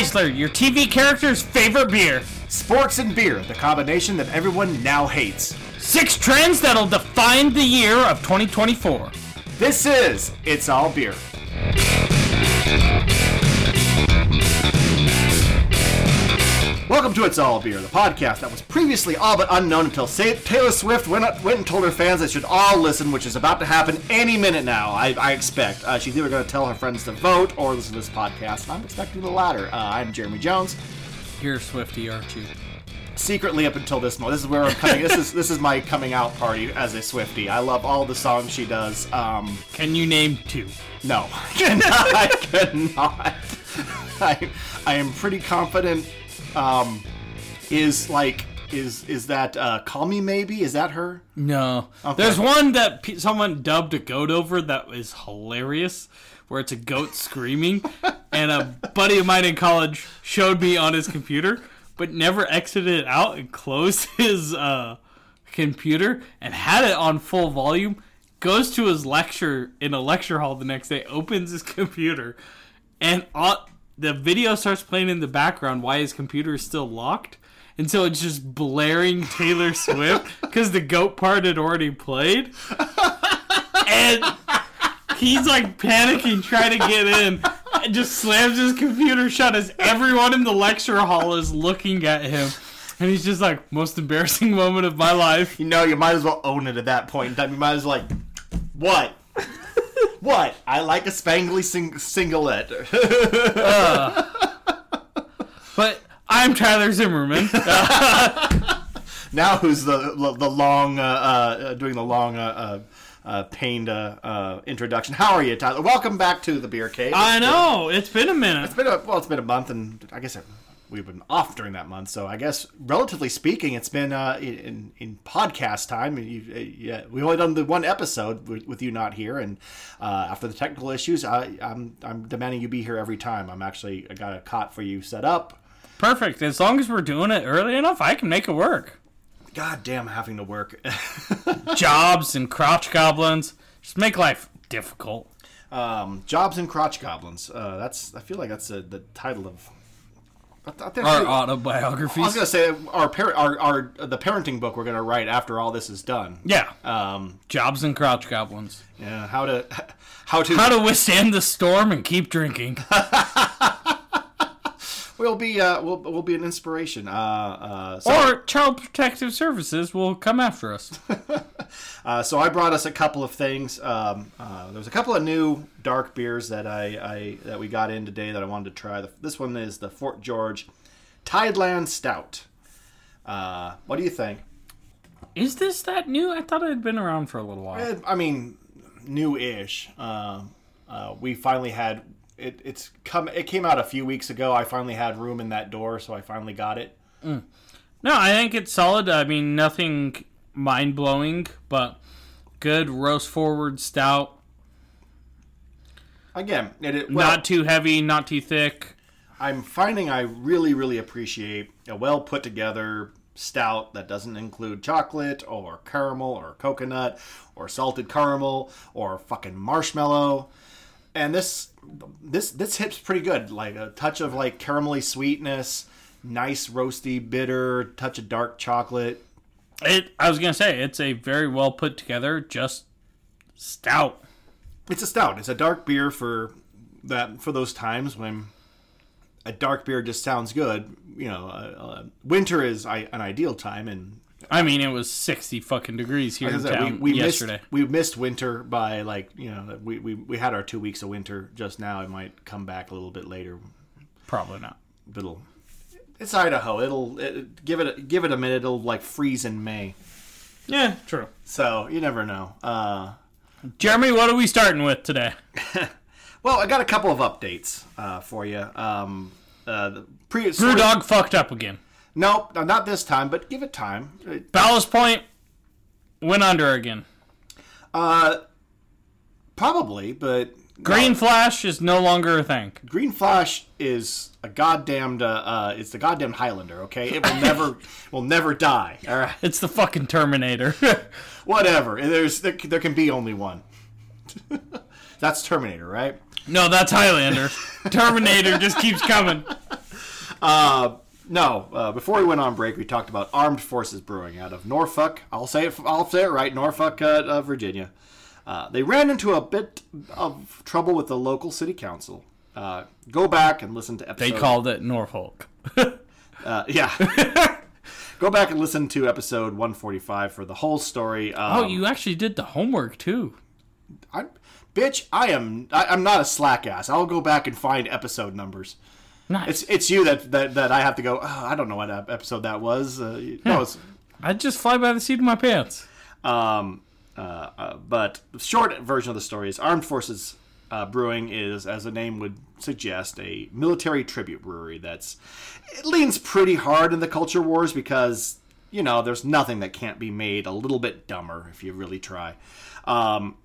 Heisler, your TV character's favorite beer. Sports and beer, the combination that everyone now hates. Six trends that'll define the year of 2024. This is It's All Beer. Welcome to It's All Beer, the podcast that was previously all but unknown until Taylor Swift went, up, went and told her fans they should all listen, which is about to happen any minute now, I, I expect. Uh, she's either going to tell her friends to vote or listen to this podcast, and I'm expecting the latter. Uh, I'm Jeremy Jones. You're a Swifty, aren't you? secretly up until this moment. This is where I'm coming. this is this is my coming out party as a Swifty. I love all the songs she does. Um, Can you name two? no, I cannot. I cannot. I, I am pretty confident. Um, is like is is that uh, "Call Me Maybe"? Is that her? No. Okay. There's one that pe- someone dubbed a goat over that is hilarious, where it's a goat screaming, and a buddy of mine in college showed me on his computer, but never exited it out and closed his uh, computer and had it on full volume. Goes to his lecture in a lecture hall the next day, opens his computer, and uh, the video starts playing in the background. Why his computer is still locked? And so it's just blaring Taylor Swift because the goat part had already played. And he's like panicking, trying to get in. And just slams his computer shut as everyone in the lecture hall is looking at him. And he's just like, most embarrassing moment of my life. You know, you might as well own it at that point in time. You might as well like, what? What? I like a spangly sing- singlet. But I'm Tyler Zimmerman. now who's the the long uh, uh, doing the long uh, uh, uh, pained uh, uh, introduction? How are you, Tyler? Welcome back to the beer cave. I know, it's been a minute. It's been a well, it's been a month, and I guess we've been off during that month. So I guess, relatively speaking, it's been uh, in in podcast time. You, uh, yeah, we've only done the one episode with, with you not here, and uh, after the technical issues, I, I'm I'm demanding you be here every time. I'm actually I got a cot for you set up. Perfect. As long as we're doing it early enough, I can make it work. God damn, having to work. Jobs and crotch goblins just make life difficult. um, Jobs and crotch goblins. Uh, that's I feel like that's uh the title of. I th- I think- Our I was gonna say our, par- our our the parenting book we're gonna write after all this is done. Yeah. Um, Jobs and crotch goblins. yeah, how to how to How to withstand the storm and keep drinking. we'll be uh we'll, we'll be an inspiration. Uh, uh, so, or Child Protective Services will come after us. uh, so I brought us a couple of things. Um, uh, there was a couple of new dark beers that I, I that we got in today that I wanted to try. The, this one is the Fort George Tideland Stout. Uh, what do you think? Is this that new? I thought it had been around for a little while. Eh, I mean, new-ish. We finally had it. It's come. It came out a few weeks ago. I finally had room in that door, so I finally got it. No, I think it's solid. I mean, nothing mind blowing, but good roast forward stout. Again, it, it well, not too heavy, not too thick. I'm finding I really, really appreciate a well put together stout that doesn't include chocolate or caramel or coconut or salted caramel or fucking marshmallow. And this this this hits pretty good. Like a touch of like caramelly sweetness, nice roasty bitter, touch of dark chocolate. It. I was gonna say it's a very well put together, just stout. It's a stout. It's a dark beer for that for those times when a dark beer just sounds good. You know, uh, uh, winter is I, an ideal time, and I mean, it was sixty fucking degrees here in town we, we yesterday. missed we missed winter by like you know we, we we had our two weeks of winter just now. It might come back a little bit later. Probably not. But it'll it's Idaho. It'll it, give it a, give it a minute. It'll like freeze in May. Yeah, true. So you never know. Uh, Jeremy, what are we starting with today? well, I got a couple of updates uh, for you. Um, uh, the pre- Brewdog fucked up again. Nope, not this time. But give it time. Ballast Point went under again. Uh, probably, but Green Flash is no longer a thing. Green Flash is a goddamned. Uh, uh, it's the goddamn Highlander. Okay, it will never, will never die. All right, It's the fucking Terminator. whatever. There's there, there can be only one. That's Terminator, right? no, that's Highlander. Terminator just keeps coming. Uh, no, uh, before we went on break, we talked about Armed Forces Brewing out of Norfolk. I'll say it. I'll say it right. Norfolk, uh, uh, Virginia. Uh, they ran into a bit of trouble with the local city council. Uh, go back and listen to episode. They called it Norfolk. Uh, yeah. go back and listen to episode 145 for the whole story. Um, oh, you actually did the homework too. I, bitch, I am. I, I'm not a slack ass. I'll go back and find episode numbers. Nice. It's it's you that that, that I have to go. Oh, I don't know what episode that was. Uh, no, it's I just fly by the seat of my pants. Um, uh, uh, but the short version of the story is Armed Forces uh, Brewing is, as the name would suggest, a military tribute brewery that's it leans pretty hard in the culture wars because you know there's nothing that can't be made a little bit dumber if you really try. Um,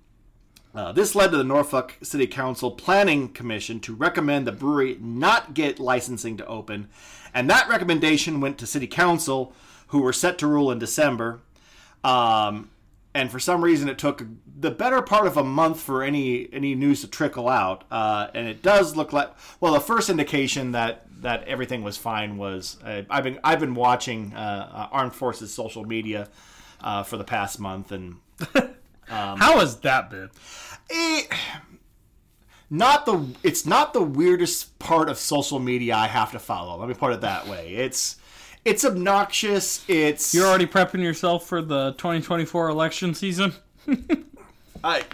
uh, this led to the Norfolk City Council Planning Commission to recommend the brewery not get licensing to open, and that recommendation went to City Council, who were set to rule in December. Um, and for some reason, it took the better part of a month for any any news to trickle out. Uh, and it does look like well, the first indication that that everything was fine was uh, I've been I've been watching uh, uh, Armed Forces social media uh, for the past month and. Um, How has that been? it, not the it's not the weirdest part of social media I have to follow. Let me put it that way. It's it's obnoxious. It's You're already prepping yourself for the 2024 election season. I,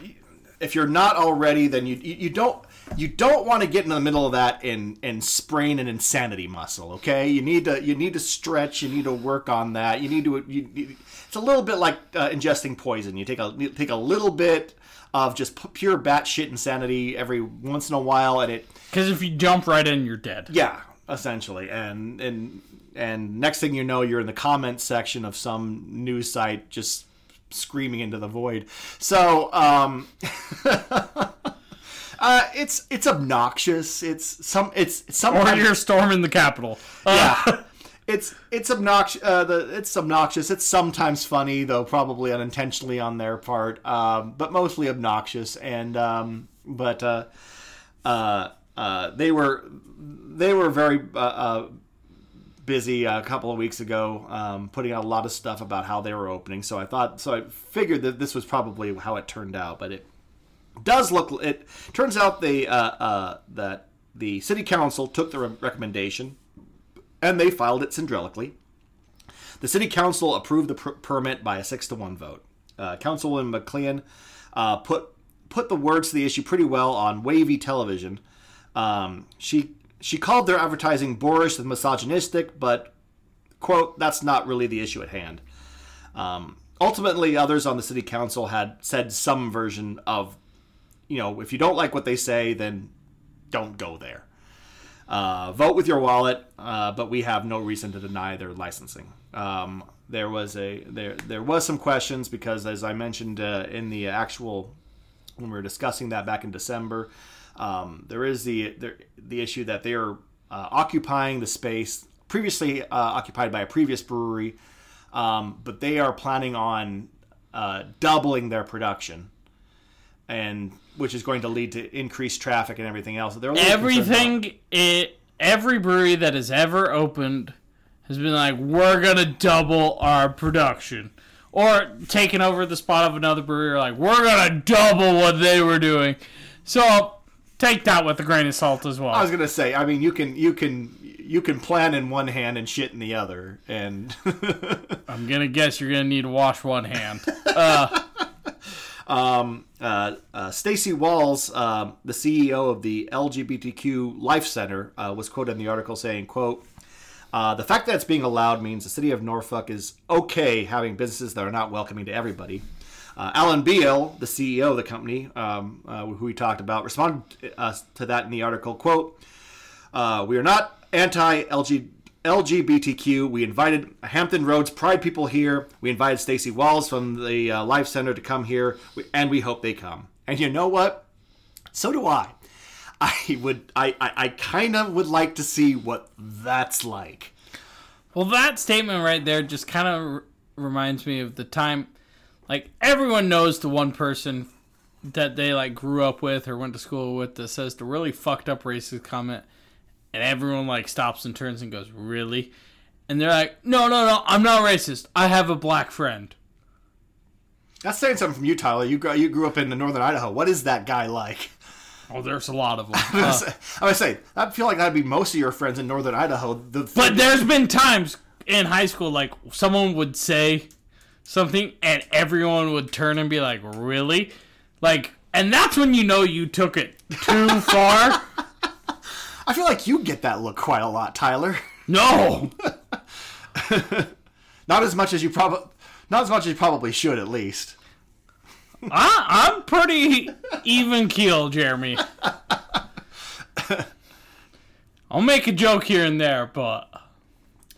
if you're not already, then you, you you don't you don't want to get in the middle of that and and sprain an insanity muscle. Okay, you need to you need to stretch. You need to work on that. You need to. You, you- it's a little bit like uh, ingesting poison. You take a you take a little bit of just pu- pure batshit insanity every once in a while, and it Because if you jump right in, you're dead. yeah, essentially. And and and next thing you know, you're in the comment section of some news site just screaming into the void. So, um uh it's it's obnoxious. It's some it's some Or you're storming the Capitol. yeah. It's it's obnoxious. Uh, the it's obnoxious. It's sometimes funny, though probably unintentionally on their part, um, but mostly obnoxious. And um, but uh, uh, uh, they were they were very uh, uh, busy a couple of weeks ago, um, putting out a lot of stuff about how they were opening. So I thought, so I figured that this was probably how it turned out, but it does look. It turns out they uh, uh, that the city council took the re- recommendation and they filed it syndrilically. The city council approved the per- permit by a six to one vote. Uh, Councilwoman McLean uh, put put the words to the issue pretty well on wavy television. Um, she she called their advertising boorish and misogynistic, but quote that's not really the issue at hand. Um, ultimately, others on the city council had said some version of, you know, if you don't like what they say, then don't go there. Uh, vote with your wallet, uh, but we have no reason to deny their licensing. Um, there was a there there was some questions because, as I mentioned uh, in the actual when we were discussing that back in December, um, there is the there, the issue that they are uh, occupying the space previously uh, occupied by a previous brewery, um, but they are planning on uh, doubling their production, and which is going to lead to increased traffic and everything else. They're a little concerned about- Everything, it, every brewery that has ever opened has been like, we're gonna double our production, or taking over the spot of another brewery, like we're gonna double what they were doing. So take that with a grain of salt as well. I was gonna say. I mean, you can you can you can plan in one hand and shit in the other, and I'm gonna guess you're gonna need to wash one hand. um, uh, uh, Stacy Walls, um, the CEO of the LGBTQ Life Center, uh, was quoted in the article saying, "quote uh, The fact that it's being allowed means the city of Norfolk is okay having businesses that are not welcoming to everybody." Alan Beal, the CEO of the company, um, who we talked about, responded to that in the article. "Quote: we are not anti LGBTQ. We invited Hampton Roads Pride people here. We invited Stacy Walls from the uh, Life Center to come here, and we hope they come. And you know what? So do I. I would. I. I, I kind of would like to see what that's like. Well, that statement right there just kind of r- reminds me of the time, like everyone knows the one person that they like grew up with or went to school with that says the really fucked up racist comment, and everyone like stops and turns and goes, "Really?" And they're like, "No, no, no, I'm not racist. I have a black friend." That's saying something from you, Tyler. You grew, you grew up in northern Idaho. What is that guy like? Oh, there's a lot of them. I was uh, gonna say, I feel like that'd be most of your friends in northern Idaho. The But there's been times in high school, like someone would say something, and everyone would turn and be like, "Really?" Like, and that's when you know you took it too far. I feel like you get that look quite a lot, Tyler. No, Not as much as you probably, not as much as you probably should, at least. I, I'm pretty even keel, Jeremy. I'll make a joke here and there, but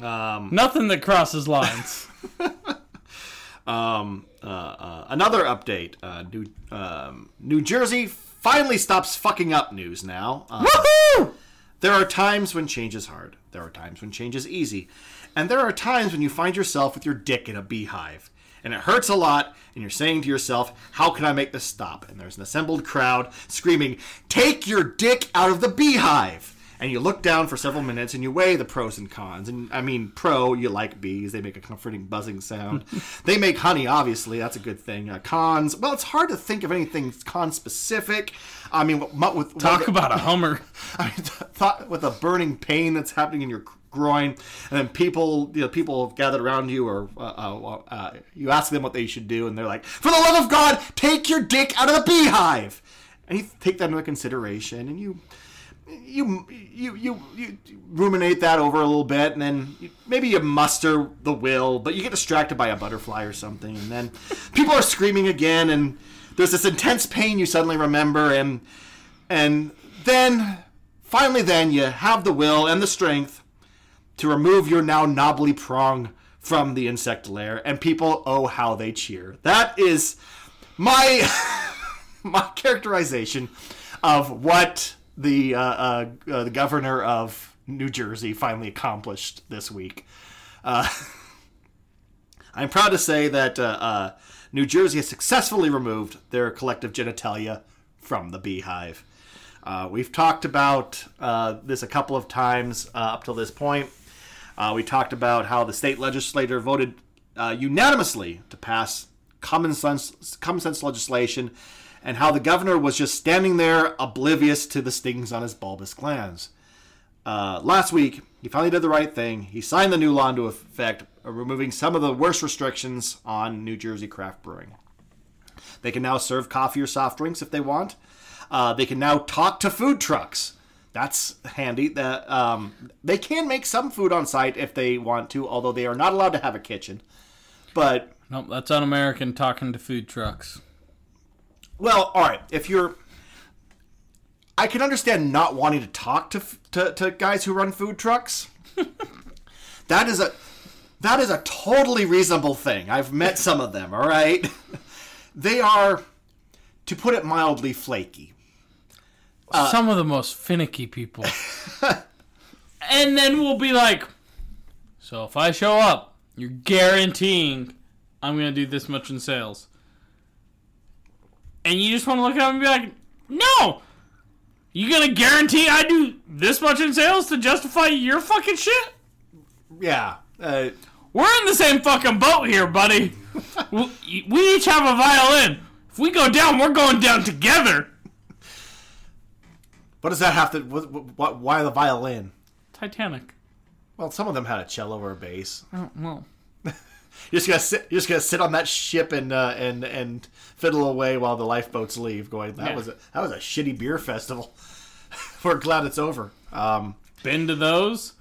Um, nothing that crosses lines. um, uh, uh, another update: uh, New um, New Jersey finally stops fucking up news now. Uh, Woohoo! There are times when change is hard. There are times when change is easy. And there are times when you find yourself with your dick in a beehive. And it hurts a lot, and you're saying to yourself, How can I make this stop? And there's an assembled crowd screaming, Take your dick out of the beehive! And you look down for several minutes and you weigh the pros and cons. And I mean, pro, you like bees, they make a comforting buzzing sound. they make honey, obviously, that's a good thing. Uh, cons, well, it's hard to think of anything con specific. I mean, with, Talk about a Hummer. I mean, thought with a burning pain that's happening in your groin, and then people, you know, people gathered around you, or uh, uh, uh, you ask them what they should do, and they're like, "For the love of God, take your dick out of the beehive," and you take that into consideration, and you. You, you you you ruminate that over a little bit, and then you, maybe you muster the will, but you get distracted by a butterfly or something, and then people are screaming again, and there's this intense pain you suddenly remember, and and then finally then you have the will and the strength to remove your now knobbly prong from the insect lair and people oh how they cheer that is my my characterization of what the uh, uh, uh, the governor of New Jersey finally accomplished this week. Uh, I'm proud to say that uh, uh, New Jersey has successfully removed their collective genitalia from the beehive. Uh, we've talked about uh, this a couple of times uh, up till this point. Uh, we talked about how the state legislature voted uh, unanimously to pass common sense, common sense legislation, and how the governor was just standing there oblivious to the stings on his bulbous glands. Uh, last week, he finally did the right thing. He signed the new law into effect, uh, removing some of the worst restrictions on New Jersey craft brewing. They can now serve coffee or soft drinks if they want. Uh, they can now talk to food trucks. That's handy. The, um, they can make some food on site if they want to, although they are not allowed to have a kitchen. But Nope, that's un-American talking to food trucks. Well, all right. If you're, I can understand not wanting to talk to to, to guys who run food trucks. that is a that is a totally reasonable thing. I've met some of them. All right, they are, to put it mildly, flaky. Uh, some of the most finicky people. and then we'll be like, so if I show up, you're guaranteeing I'm going to do this much in sales. And you just want to look at them and be like, no! You to guarantee I do this much in sales to justify your fucking shit? Yeah. Uh, We're in the same fucking boat here, buddy. we we each have a violin. If we go down, we're going down together. what does that have to? What, what, why the violin? Titanic. Well, some of them had a cello or a bass. Oh, well. You're just gonna sit. You're just gonna sit on that ship and uh, and and fiddle away while the lifeboats leave. Going, that Yeah. was a, that was a shitty beer festival. We're glad it's over. Um, been to those.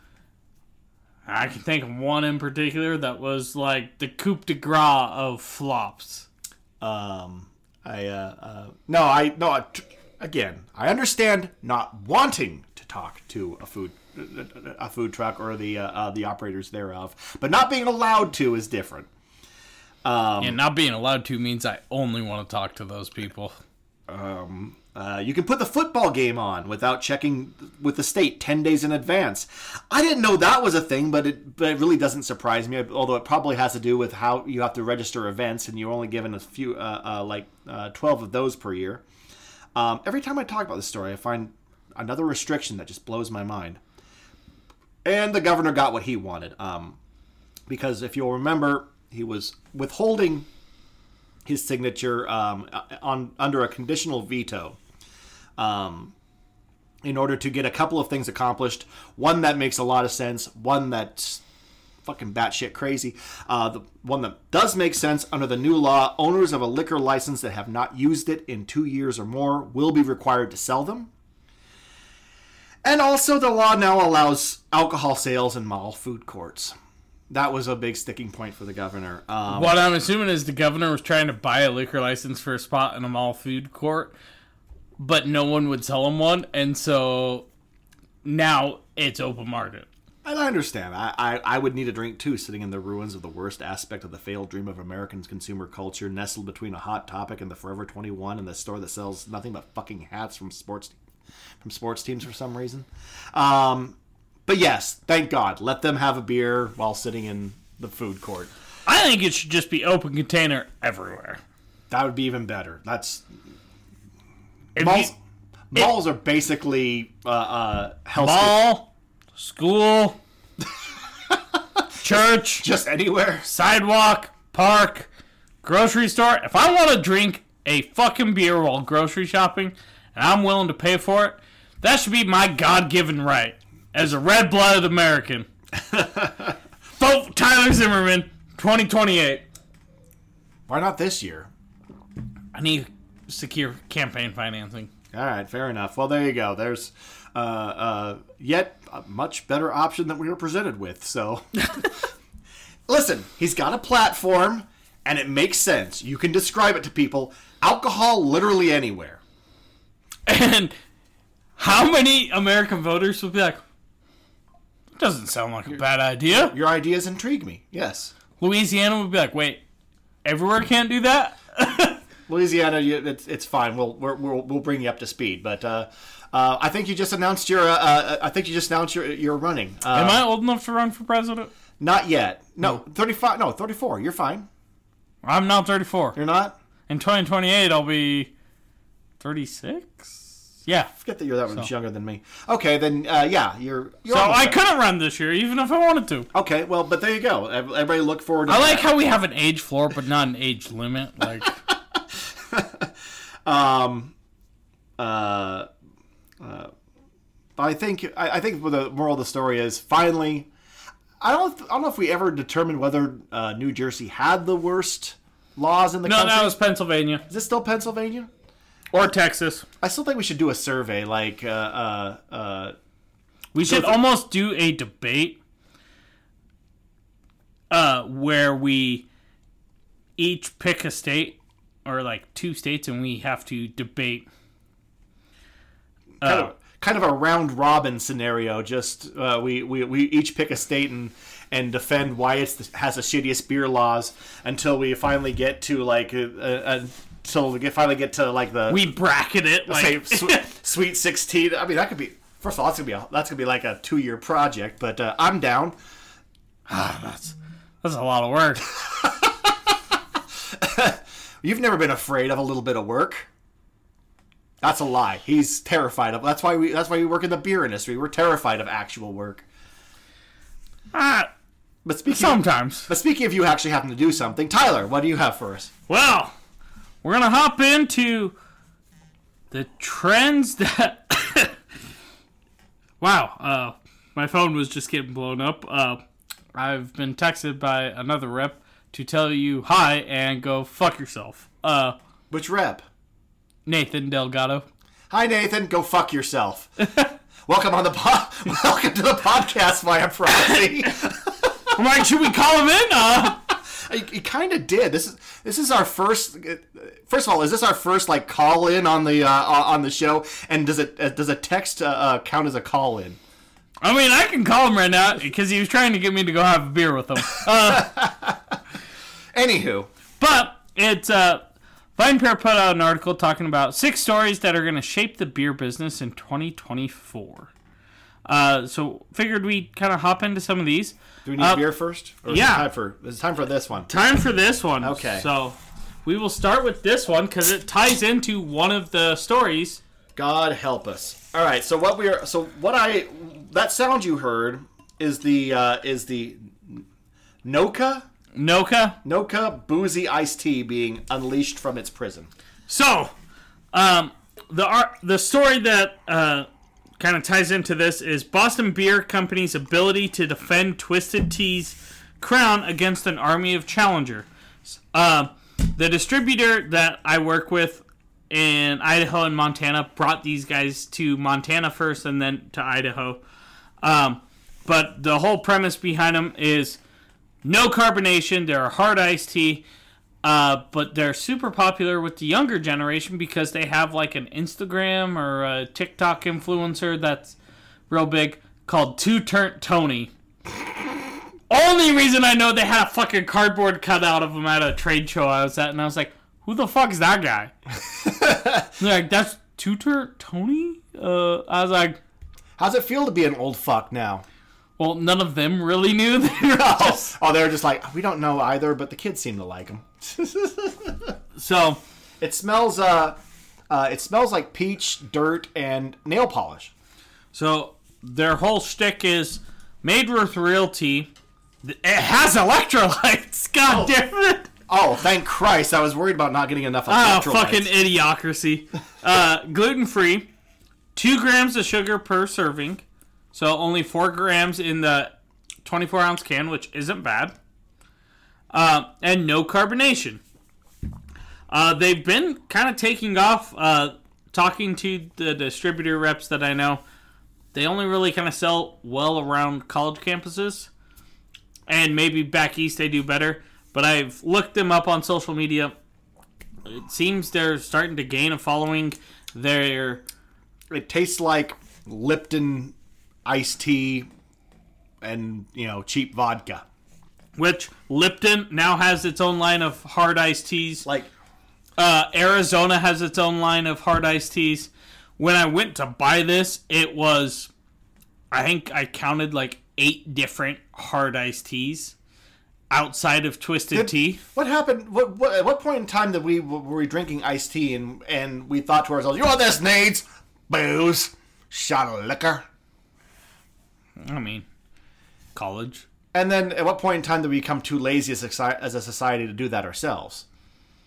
I can think of one in particular that was like the coup de grace of flops. um, I uh, uh, no, I no. I- Again, I understand not wanting to talk to a food a food truck or the uh, uh, the operators thereof, but not being allowed to is different. Um, and not being allowed to means I only want to talk to those people. Um, uh, you can put the football game on without checking with the state 10 days in advance. I didn't know that was a thing, but it, but it really doesn't surprise me, although it probably has to do with how you have to register events, and you're only given a few, uh, uh, like uh, 12 of those per year. Um, every time I talk about this story, I find another restriction that just blows my mind. And the governor got what he wanted. Um, because if you'll remember, he was withholding his signature um, on under a conditional veto. Um, in order to get a couple of things accomplished. One that makes a lot of sense. One that's fucking batshit crazy. Uh, the one that does make sense under the new law: owners of a liquor license that have not used it in two years or more will be required to sell them. And also, the law now allows alcohol sales in mall food courts. That was a big sticking point for the governor. Um, What I'm assuming is the governor was trying to buy a liquor license for a spot in a mall food court, but no one would sell him one, and so now it's open market. And I understand. I, I, I would need a drink too, sitting in the ruins of the worst aspect of the failed dream of Americans' consumer culture, nestled between a hot topic and the Forever 21 and the store that sells nothing but fucking hats from sports from sports teams for some reason. Um, but yes, thank God. Let them have a beer while sitting in the food court. I think it should just be open container everywhere. That would be even better. That's If malls. you- malls are basically uh, uh, health mall, school, church, just anywhere. sidewalk, park, grocery store. If I want to drink a fucking beer while grocery shopping and I'm willing to pay for it, that should be my God given right as a red blooded American. Vote Tyler Zimmerman, 2028. Why not this year? I need secure campaign financing. All right, fair enough. Well, there you go. There's uh, uh, yet a much better option that we were presented with. So, listen, he's got a platform, and it makes sense. You can describe it to people. Alcohol, literally anywhere. And how many American voters would be like, doesn't sound like a bad idea? Your ideas intrigue me. Yes, Louisiana would be like, wait, everywhere can't do that? Louisiana, you, it's, it's fine. We'll, we're, we'll we'll bring you up to speed. But uh, uh, I think you just announced your. Uh, uh, I think you just announced your you're running. Uh, Am I old enough to run for president? Not yet. No, thirty five. No, thirty four. You're fine. I'm now 34. You're not. In 2028, I'll be 36? Yeah. Forget that you're that much younger than me. Okay, then uh, yeah, you're. you're So almost I there. couldn't run this year, even if I wanted to. Okay, well, but there you go. Ev- Everybody look forward to I like that. how we have an age floor, but not an age limit. Like, um, uh, uh, I think I, I think the moral of the story is finally. I don't. I don't know if we ever determined whether uh, New Jersey had the worst laws in the country. no, country. that was Pennsylvania Is this still Pennsylvania? Or Texas. I still think we should do a survey, like uh, uh, uh, We should almost do a debate uh, where we each pick a state or like two states and we have to debate. kind Uh, of kind of a round robin scenario. Just uh, we, we we each pick a state and and defend why it's the, has the shittiest beer laws until we finally get to like a, uh, until we get finally get to like the we bracket it like sw- sweet sixteen. I mean that could be first of all that's gonna be a, that's gonna be like a two year project, but uh, I'm down. that's that's a lot of work. You've never been afraid of a little bit of work. That's a lie. He's terrified of. That's why we. That's why we work in the beer industry. We're terrified of actual work. Ah, But speaking. sometimes. But speaking of you actually having to do something, Tyler, what do you have for us? Well, we're gonna hop into the trends that. wow, uh, my phone was just getting blown up. Uh, I've been texted by another rep to tell you hi and go fuck yourself. Uh, Which rep? Nathan Delgado. Hi, Nathan. Go fuck yourself. welcome on the po- welcome to the podcast proxy. I'm like, should we call him in? Uh, he he kind of did. This is this is our first. First of all, is this our first like call in on the uh, on the show? And does it uh, does a text uh, uh, count as a call in? I mean, I can call him right now because he was trying to get me to go have a beer with him. Uh, Anywho, But it's uh VinePair put out an article talking about six stories that are going to shape the beer business in 2024. Uh, so figured we'd kind of hop into some of these. do we need Uh, beer first? Or is yeah. time for it's time for this one. Time for this one. Okay. So we will start with this one because it ties into one of the stories. God help us. All right, so what we're so what I that sound you heard is the uh, is the Noka Noka. Noka boozy iced tea being unleashed from its prison. So, um, the art, the story that uh, kind of ties into this is Boston Beer Company's ability to defend Twisted Tea's crown against an army of challenger. Uh, the distributor that I work with in Idaho and Montana brought these guys to Montana first and then to Idaho. Um, but the whole premise behind them is no carbonation. They're a hard iced tea. Uh, but they're super popular with the younger generation because they have like an Instagram or a TikTok influencer that's real big called Two Turnt Tony. Only reason I know they had a fucking cardboard cutout of him at a trade show I was at, and I was like, "Who the fuck is that guy?" They're like, "That's Two Turnt Tony." Uh, I was like, How's it feel to be an old fuck now? "Well, none of them really knew." They were Oh, just- oh, they're just like we don't know either, but the kids seem to like them. so It smells uh, uh, it smells like peach, dirt, and nail polish. So their whole shtick is made with real tea. It has electrolytes. God damn it! Oh, thank Christ! I was worried about not getting enough. Oh, electrolytes. fucking idiocracy. Uh, gluten free, two grams of sugar per serving, so only four grams in the 24 ounce can, which isn't bad. Uh, and no carbonation. Uh, they've been kind of taking off. Uh, talking to the distributor reps that I know, they only really kind of sell well around college campuses, and maybe back east they do better. But I've looked them up on social media it seems they're starting to gain a following. They're It tastes like Lipton iced tea and you know cheap vodka. which Lipton now has its own line of hard iced teas. Like Uh, Arizona has its own line of hard iced teas. When I went to buy this, it was, I think I counted like eight different hard iced teas outside of Twisted Did- Tea. What happened? What, what at what point in time that we were we drinking iced tea and and we thought to ourselves, you know this needs? Booze, shot of liquor. I mean, college. And then at what point in time did we become too lazy as a, as a society to do that ourselves?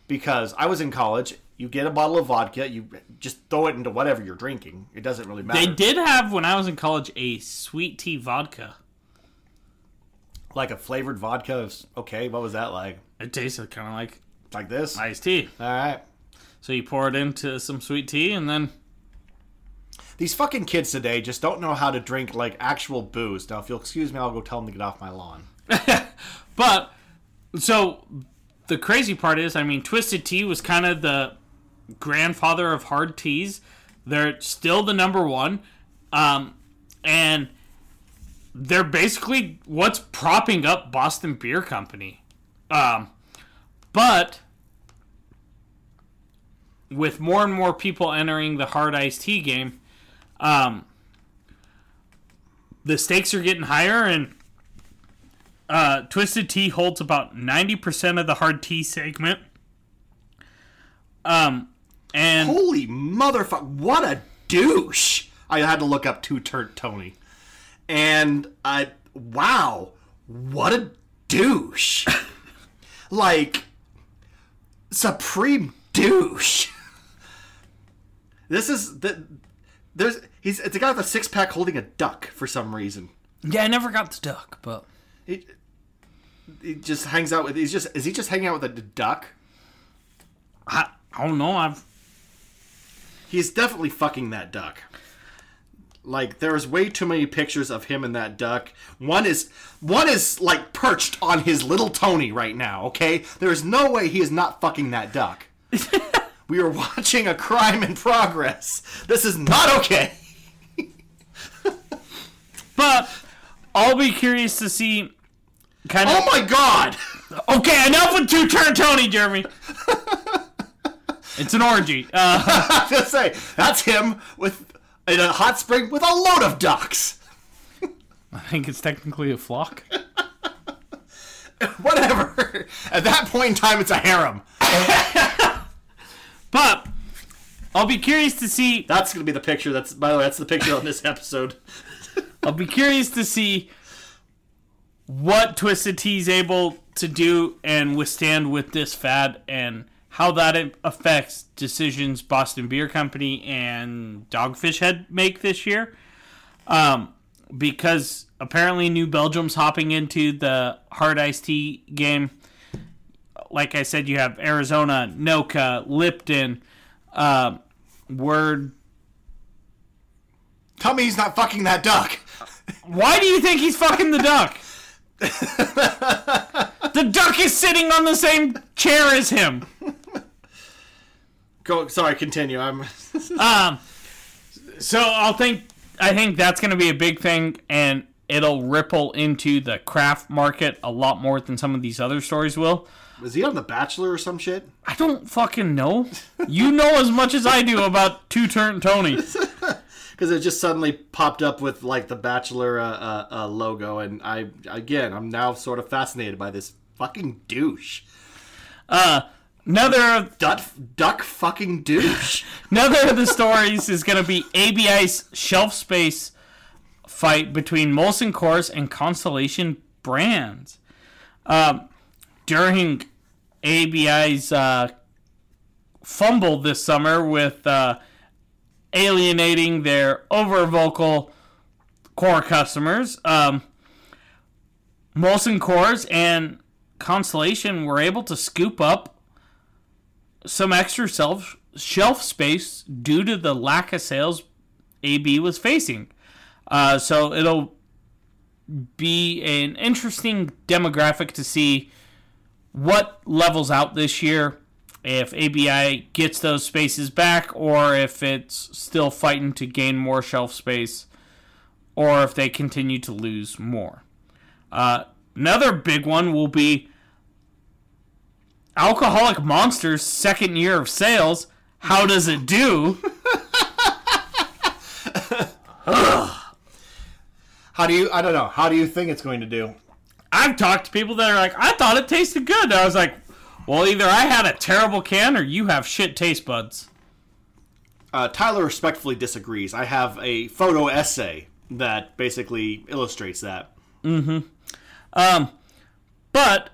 Because I was in college, you get a bottle of vodka, you just throw it into whatever you're drinking. It doesn't really matter. They did have when I was in college a sweet tea vodka. like a flavored vodka. is- Okay, what was that like? It tasted kind of like Like this? iced tea. All right. So you pour it into some sweet tea, and then These fucking kids today just don't know how to drink like actual booze. Now, if you'll excuse me, I'll go tell them to get off my lawn. But so the crazy part is, I mean, Twisted Tea was kind of the grandfather of hard teas. They're still the number one, um, and they're basically what's propping up Boston Beer Company. Um, but with more and more people entering the hard iced tea game, um, the stakes are getting higher and uh, Twisted Tea holds about 90% of the hard tea segment. Um, and Holy motherfucker! What a douche! I had to look up two turnt Tony, and I wow, what a douche! like supreme douche. This is the there's he's it's a guy with a six pack holding a duck for some reason. yeah, I never got the duck, but He, he just hangs out with. He's just is he just hanging out with a duck? I, I don't know. I've He's definitely fucking that duck. Like there's way too many pictures of him and that duck. One is one is like perched on his little Tony right now, okay? There is no way he is not fucking that duck. we are watching a crime in progress. This is not okay. but I'll be curious to see. Kind of. Oh my god! Okay, enough with two turnt Tony, Jeremy. it's an orgy. Uh, I was say that's him with in a hot spring with a load of ducks. I think it's technically a flock. Whatever. At that point in time, it's a harem. But I'll be curious to see. That's gonna be the picture. That's by the way, that's the picture on this episode. I'll be curious to see what Twisted Tea is able to do and withstand with this fad and how that affects decisions Boston Beer Company and Dogfish Head make this year. Um, because apparently New Belgium's hopping into the hard iced tea game. Like I said, you have Arizona, Noka, Lipton, uh, Word. Tell me he's not fucking that duck. Why do you think he's fucking the duck? the duck is sitting on the same chair as him. Go. Sorry. Continue. I'm. Um, so I'll think I think that's going to be a big thing, and it'll ripple into the craft market a lot more than some of these other stories will. Was he on The Bachelor or some shit? I don't fucking know. You know as much as I do about Two Turnt Tony. Because it just suddenly popped up with like the Bachelor uh, uh, uh, logo, and I again, I'm now sort of fascinated by this fucking douche. Uh, another Duck, duck fucking douche. another of the stories is going to be ABI's shelf space fight between Molson Coors and Constellation Brands. Um, during ABI's uh, fumble this summer with uh, alienating their over vocal core customers, um, Molson Coors and Constellation were able to scoop up some extra self shelf space due to the lack of sales AB was facing. Uh, so it'll be an interesting demographic to see what levels out this year. If ABI gets those spaces back, or if it's still fighting to gain more shelf space, or if they continue to lose more. Uh, another big one will be Alcoholic Monster's second year of sales. How does it do? How do you? I don't know. How do you think it's going to do? I've talked to people that are like, I thought it tasted good. And I was like, well, either I had a terrible can or you have shit taste buds. Uh, Tyler respectfully disagrees. I have a photo essay that basically illustrates that. Mm-hmm. Um, but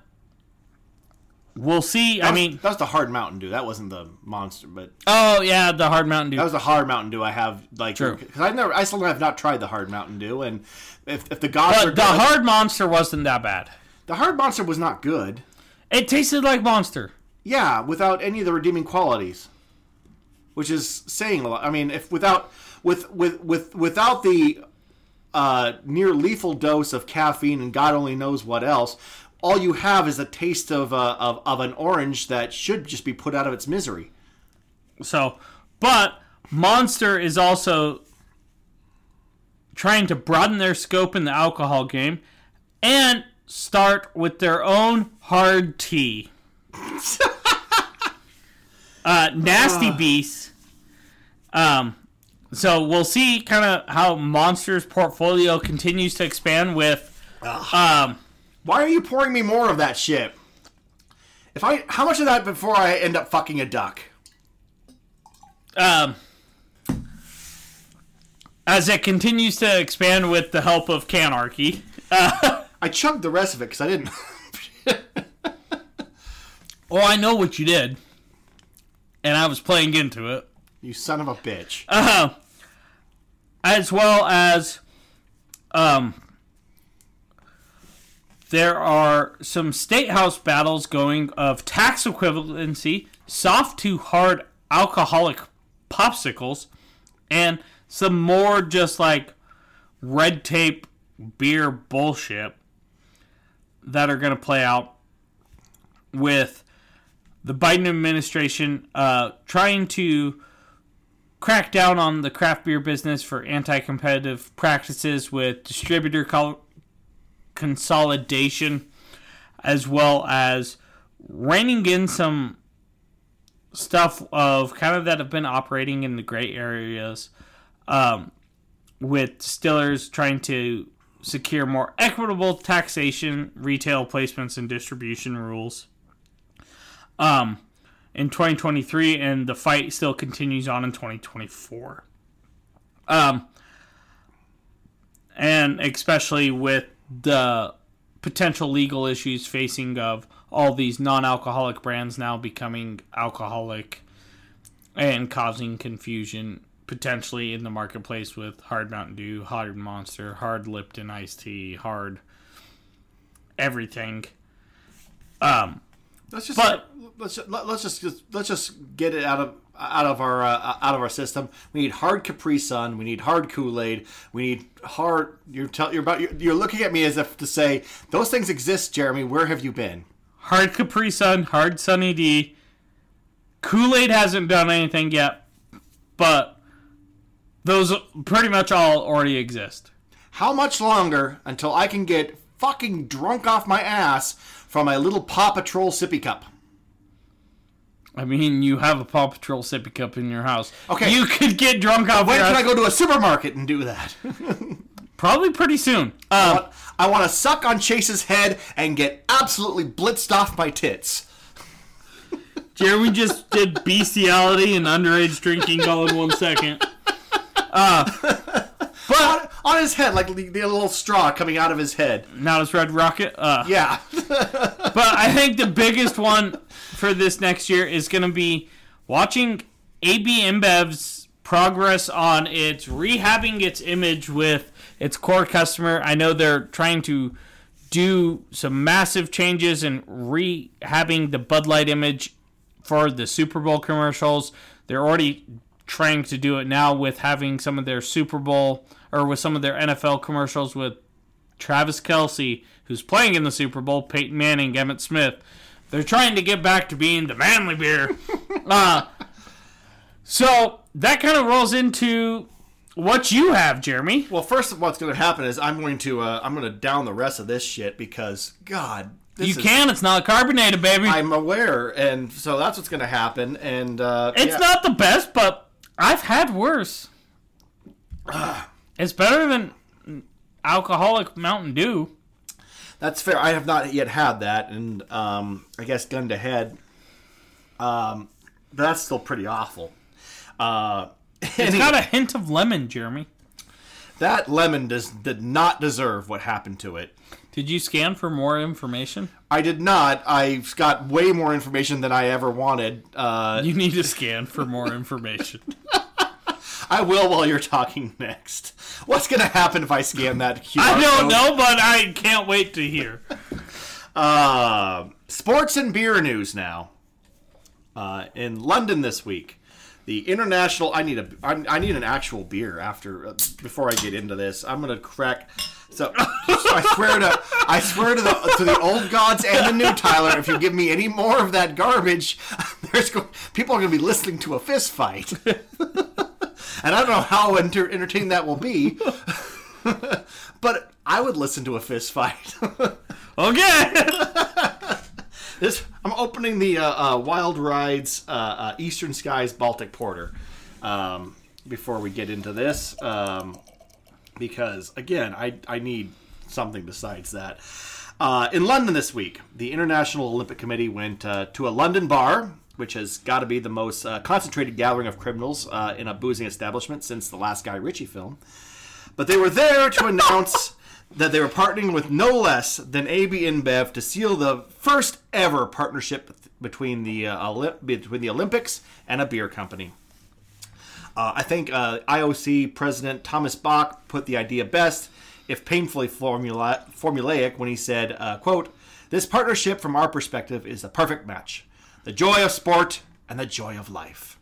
we'll see. I was- mean, that was the hard Mountain Dew. That wasn't the monster, but oh yeah, the hard Mountain Dew. that was the hard Mountain Dew. I have like True. because I never, I still have not tried the hard Mountain Dew, and if, if the gods but the good, hard monster wasn't that bad. the hard monster was not good. It tasted like monster. Yeah, without any of the redeeming qualities, which is saying a lot. I mean, if without with with with without the uh, near lethal dose of caffeine and God only knows what else, all you have is a taste of, uh, of of an orange that should just be put out of its misery. So, but Monster is also trying to broaden their scope in the alcohol game and start with their own hard tea. uh, Nasty Beast. Um, so we'll see kind of how Monster's portfolio continues to expand with. Um, Why are you pouring me more of that shit? If I, how much of that before I end up fucking a duck? um, as it continues to expand with the help of Canarchy. Uh, I chugged the rest of it because I didn't. oh, I know what you did, and I was playing into it. you son of a bitch. Uh, as well as, um, there are some state house battles going of tax equivalency, soft to hard alcoholic popsicles, and some more just like red tape beer bullshit that are going to play out with the Biden administration uh, trying to crack down on the craft beer business for anti-competitive practices with distributor col- consolidation as well as reining in some stuff of kind of that have been operating in the gray areas um, with distillers trying to secure more equitable taxation retail placements and distribution rules. Um, in 2023 and the fight still continues on in 2024 um, and especially with the potential legal issues facing of all these non-alcoholic brands now becoming alcoholic and causing confusion potentially in the marketplace with hard Mountain Dew, hard Monster, hard Lipton iced tea, hard everything. Um, Let's just But- let's just, let's just let's just get it out of out of our uh, out of our system. We need hard Capri Sun. We need hard Kool Aid. We need hard. You're tell, you're about you're, you're looking at me as if to say those things exist, Jeremy. Where have you been? hard Capri Sun, hard Sunny D. Kool Aid hasn't done anything yet, but those pretty much all already exist. How much longer until I can get fucking drunk off my ass from a little Paw Patrol sippy cup? I mean, you have a Paw Patrol sippy cup in your house. Okay. you could get drunk off. When your can I ass go to a supermarket and do that? Probably pretty soon. Um, I want to suck on Chase's head and get absolutely blitzed off my tits. Jeremy just did bestiality and underage drinking all in one second. Uh, but On, on his head, like the, the little straw coming out of his head. Not it's Red Rocket. Uh, Yeah. But I think the biggest one for this next year is going to be watching AB InBev's progress on its rehabbing its image with its core customer. I know they're trying to do some massive changes and rehabbing the Bud Light image for the Super Bowl commercials. They're already trying to do it now with having some of their Super Bowl or with some of their NFL commercials with Travis Kelce, who's playing in the Super Bowl, Peyton Manning, Emmitt Smith. They're trying to get back to being the manly beer. uh, so that kind of rolls into what you have, Jeremy. well, first, of what's going to happen is I'm going to uh, I'm going to down the rest of this shit because God, this You is- can. It's not carbonated, baby. I'm aware, and so that's what's going to happen. And uh, it's yeah. not the best, but I've had worse. It's better than alcoholic Mountain Dew. That's fair. I have not yet had that, and um, I guess gun to head, um, that's still pretty awful. Uh, It's got a hint of lemon, Jeremy. that lemon does did not deserve what happened to it. Did you scan for more information? I did not. I've got way more information than I ever wanted. Uh, You need to scan for more information. I will while you're talking next. What's going to happen if I scan that QR I don't code? know, but I can't wait to hear. Uh, sports and beer news now. Uh, in London this week, the international. I need a. I, I need an actual beer after uh, before I get into this. I'm gonna crack. So I swear to I swear to the to the old gods and the new Tyler. If you give me any more of that garbage, there's go, people are gonna be listening to a fist fight. And I don't know how enter, entertaining that will be. but I would listen to a fist fight. Okay. This I'm opening the uh, uh, Wild Rides uh, uh, Eastern Skies Baltic Porter um, before we get into this um, because again I I need something besides that. Uh, in London this week, the International Olympic Committee went uh, to a London bar, which has got to be the most uh, concentrated gathering of criminals uh, in a boozing establishment since the last Guy Ritchie film. But they were there to announce that they were partnering with no less than AB InBev to seal the first ever partnership between the uh, Olymp- between the Olympics and a beer company. Uh, I think uh, IOC President Thomas Bach put the idea best, if painfully formula- formulaic, when he said, uh, "quote This partnership, from our perspective, is a perfect match: the joy of sport and the joy of life."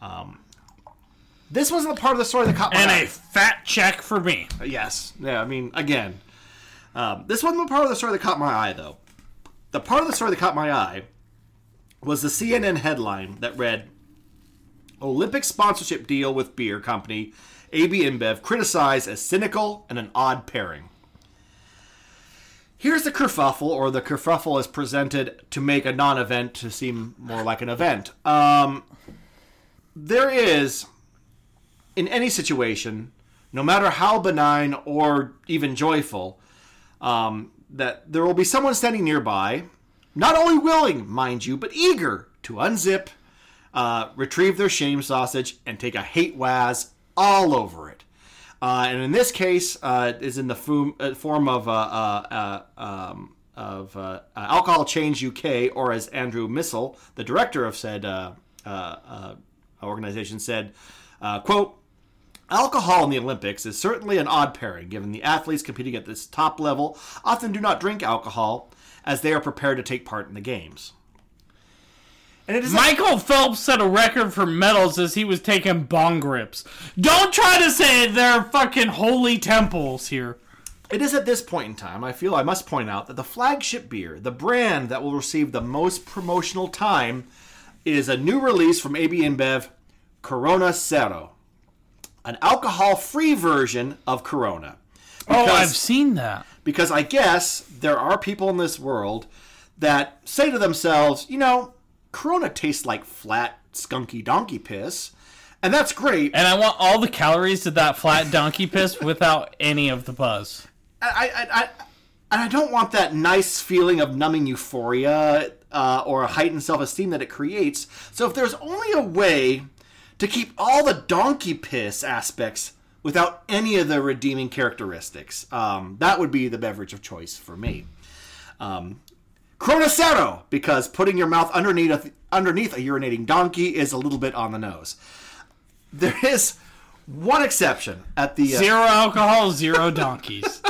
Um, this wasn't the part of the story that caught my eye and eye. a fat check for me. Yes. Yeah, I mean, again, um, this wasn't the part of the story that caught my eye, though. The part of the story that caught my eye was the CNN headline that read Olympic sponsorship deal with beer company AB InBev criticized as cynical and an odd pairing. Here's the kerfuffle, or the kerfuffle is presented to make a non event to seem more like an event. Um, there is in any situation, no matter how benign or even joyful, um, that there will be someone standing nearby, not only willing, mind you, but eager to unzip, uh, retrieve their shame sausage, and take a hate waz all over it. Uh, and in this case, uh, is in the form, uh, form of uh, uh, uh, um, of Alcohol Change UK, or as Andrew Misell, the director of said organization, said, "quote." Alcohol in the Olympics is certainly an odd pairing, given the athletes competing at this top level often do not drink alcohol as they are prepared to take part in the games. And it is Michael Phelps set a record for medals as he was taking bong grips. Don't try to say they're fucking holy temples here. It is at this point in time, I feel I must point out that the flagship beer, the brand that will receive the most promotional time, is a new release from AB InBev, Corona Cero, an alcohol-free version of Corona. Oh, I've seen that. because I guess there are people in this world that say to themselves, you know, Corona tastes like flat, skunky donkey piss, and that's great. And I want all the calories of that flat donkey piss without any of the buzz. I, I, I, and I don't want that nice feeling of numbing euphoria uh, or a heightened self-esteem that it creates. So if there's only a way to keep all the donkey piss aspects without any of the redeeming characteristics, um, that would be the beverage of choice for me. Um, Corona Cero, because putting your mouth underneath a, underneath a urinating donkey is a little bit on the nose. There is one exception at the uh, Zero alcohol, zero donkeys.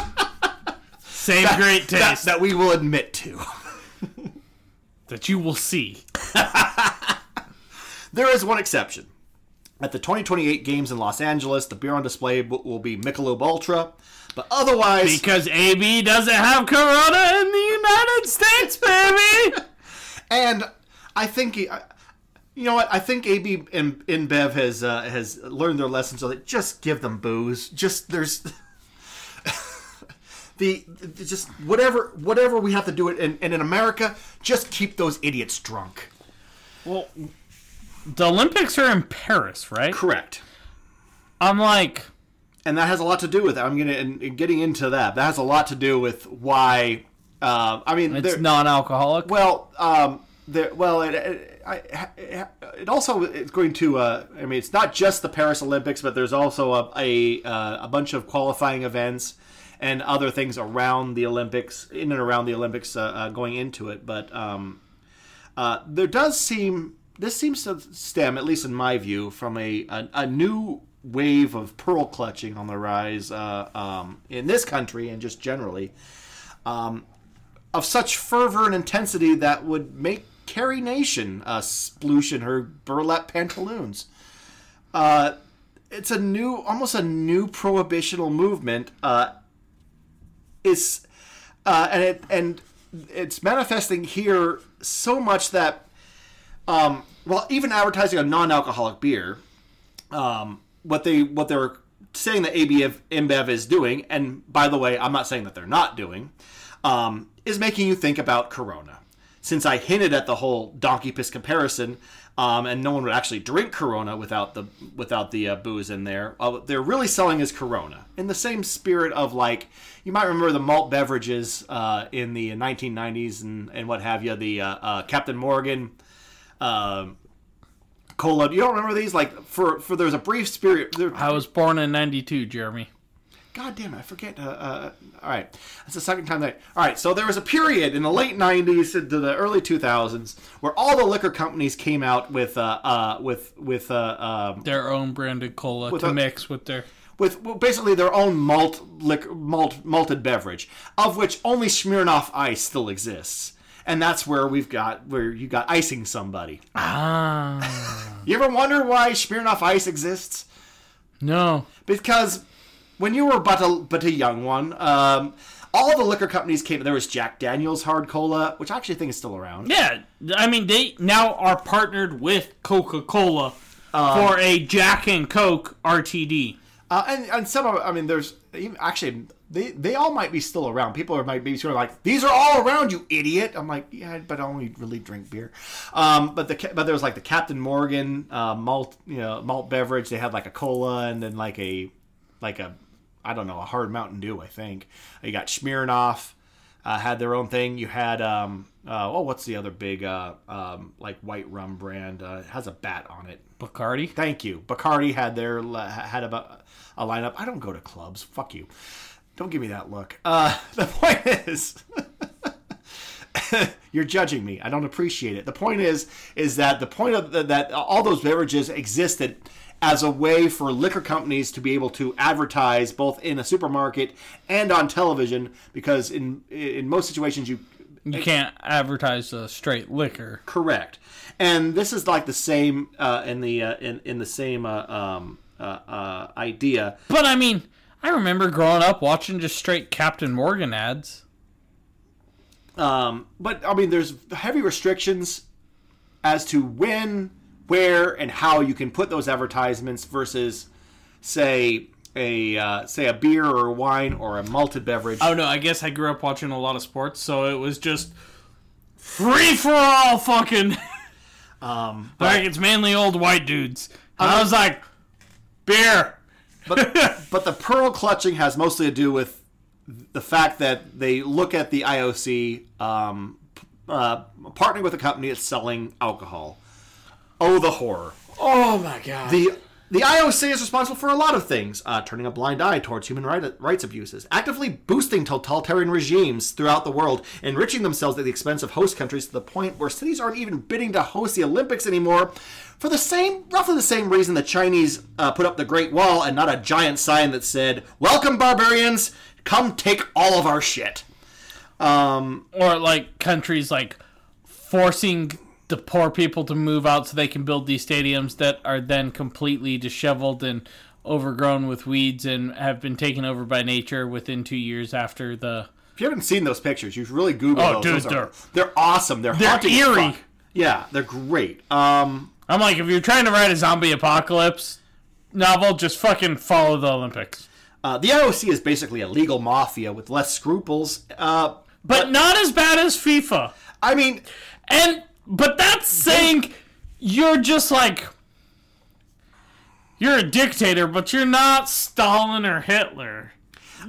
Same great that, taste that we will admit to. that you will see. There is one exception. At the 2028 games in Los Angeles, the beer on display will be Michelob Ultra, but otherwise, Because AB doesn't have Corona in the United States, baby! and I think he, you know what? I think AB and InBev has uh, has learned their lesson, so that just give them booze. Just there's the, the- just whatever whatever we have to do it, and, and in America, just keep those idiots drunk. well, the Olympics are in Paris, right? Correct. I'm like, and that has a lot to do with it. I'm gonna and, getting into that. That has a lot to do with why. Uh, I mean, it's non-alcoholic. well, um, there, well, it, it, I, it also is going to. Uh, I mean, it's not just the Paris Olympics, but there's also a a, uh, a bunch of qualifying events and other things around the Olympics, in and around the Olympics, uh, uh, going into it. But um, uh, there does seem this seems to stem, at least in my view, from a a, a new wave of pearl clutching on the rise uh, um, in this country and just generally um, of such fervor and intensity that would make Carrie Nation uh, sploosh in her burlap pantaloons. Uh, it's a new, almost a new prohibitional movement. Uh, is uh, and it and it's manifesting here so much that um, well, even advertising a non-alcoholic beer, um, what they what they're saying that ABF InBev is doing, and by the way, I'm not saying that they're not doing, um, is making you think about Corona. Since I hinted at the whole donkey piss comparison, um, and no one would actually drink Corona without the without the uh, booze in there. Uh, they're really selling as Corona in the same spirit of like you might remember the malt beverages uh, in the 1990s and, and what have you, the uh, uh, Captain Morgan um, cola. You don't remember these? Like for for there was a brief spirit. There, I was born in '92, Jeremy. God damn it, I forget. Uh, uh, all right, that's the second time that. All right, so there was a period in the late '90s to the early 2000s where all the liquor companies came out with uh, uh, with with uh, um, Their own branded cola to a- mix with their. with well, basically their own malt liquor, malt malted beverage, of which only Smirnoff Ice still exists. And that's where we've got where you got icing somebody. Ah, You ever wonder why Smirnoff Ice exists? no. because when you were but a but a young one, um, all the liquor companies came. There was Jack Daniel's Hard Cola, which I actually think is still around. Yeah, I mean they now are partnered with Coca Cola for a Jack and Coke RTD. Uh, and and some of I mean, there's even, actually they they all might be still around. People are might be sort of like these are all around, you idiot. I'm like, yeah, but I only really drink beer. Um, but the but there was like the Captain Morgan uh, malt you know malt beverage. They had like a cola and then like a like a I don't know a hard Mountain Dew. I think you got Smirnoff. uh, had their own thing. You had um, uh, oh, what's the other big uh, um, like white rum brand? Uh, it has a bat on it. Bacardi. Thank you. Bacardi had their had a, a lineup. I don't go to clubs. Fuck you. Don't give me that look. Uh, the point is. You're judging me. I don't appreciate it. The point is, is that the point of the, that all those beverages existed as a way for liquor companies to be able to advertise both in a supermarket and on television, because in in most situations you You can't advertise a straight liquor. correct, and this is like the same uh, in the uh, in in the same uh, um, uh, uh, idea. But I mean, I remember growing up watching just straight Captain Morgan ads. Um, but I mean, there's heavy restrictions as to when, where, and how you can put those advertisements versus, say, a uh, say a beer or a wine or a malted beverage. Oh no, I guess I grew up watching a lot of sports, so it was just free for all fucking Um, like it's mainly old white dudes. And I was like, beer. But but the pearl clutching has mostly to do with the fact that they look at the IOC um, uh, partnering with a company that's selling alcohol. Oh, the horror! Oh my god. The the IOC is responsible for a lot of things, uh, turning a blind eye towards human right, rights abuses, actively boosting totalitarian regimes throughout the world, enriching themselves at the expense of host countries to the point where cities aren't even bidding to host the Olympics anymore, for the same, roughly the same reason the Chinese uh, put up the Great Wall and not a giant sign that said "Welcome, barbarians! Come take all of our shit." Um, or like countries like forcing the poor people to move out so they can build these stadiums that are then completely disheveled and overgrown with weeds and have been taken over by nature within two years after the if you haven't seen those pictures, you should really Google Oh, those. dude, Those are- they're- they're awesome. They're, They're eerie. fuck. Yeah, they're great. Um, I'm like, if you're trying to write a zombie apocalypse novel, just fucking follow the Olympics. Uh, the IOC is basically a legal mafia with less scruples. Uh, But not as bad as FIFA. I mean, And but that's saying you're just like you're a dictator, but you're not Stalin or Hitler.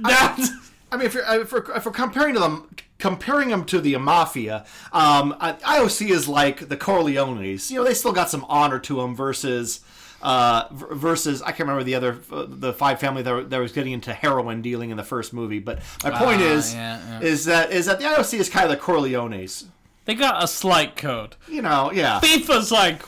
That's I mean, if you're, if we're, if we're comparing to them, comparing them to the mafia, um, IOC is like the Corleones. You know, they still got some honor to them versus. Uh, versus, I can't remember the other, uh, the five family that, that was getting into heroin dealing in the first movie. But my point Ah, is, yeah, yeah. is that is that the IOC is kind of the Corleones. they got a slight code. You know, yeah. FIFA's like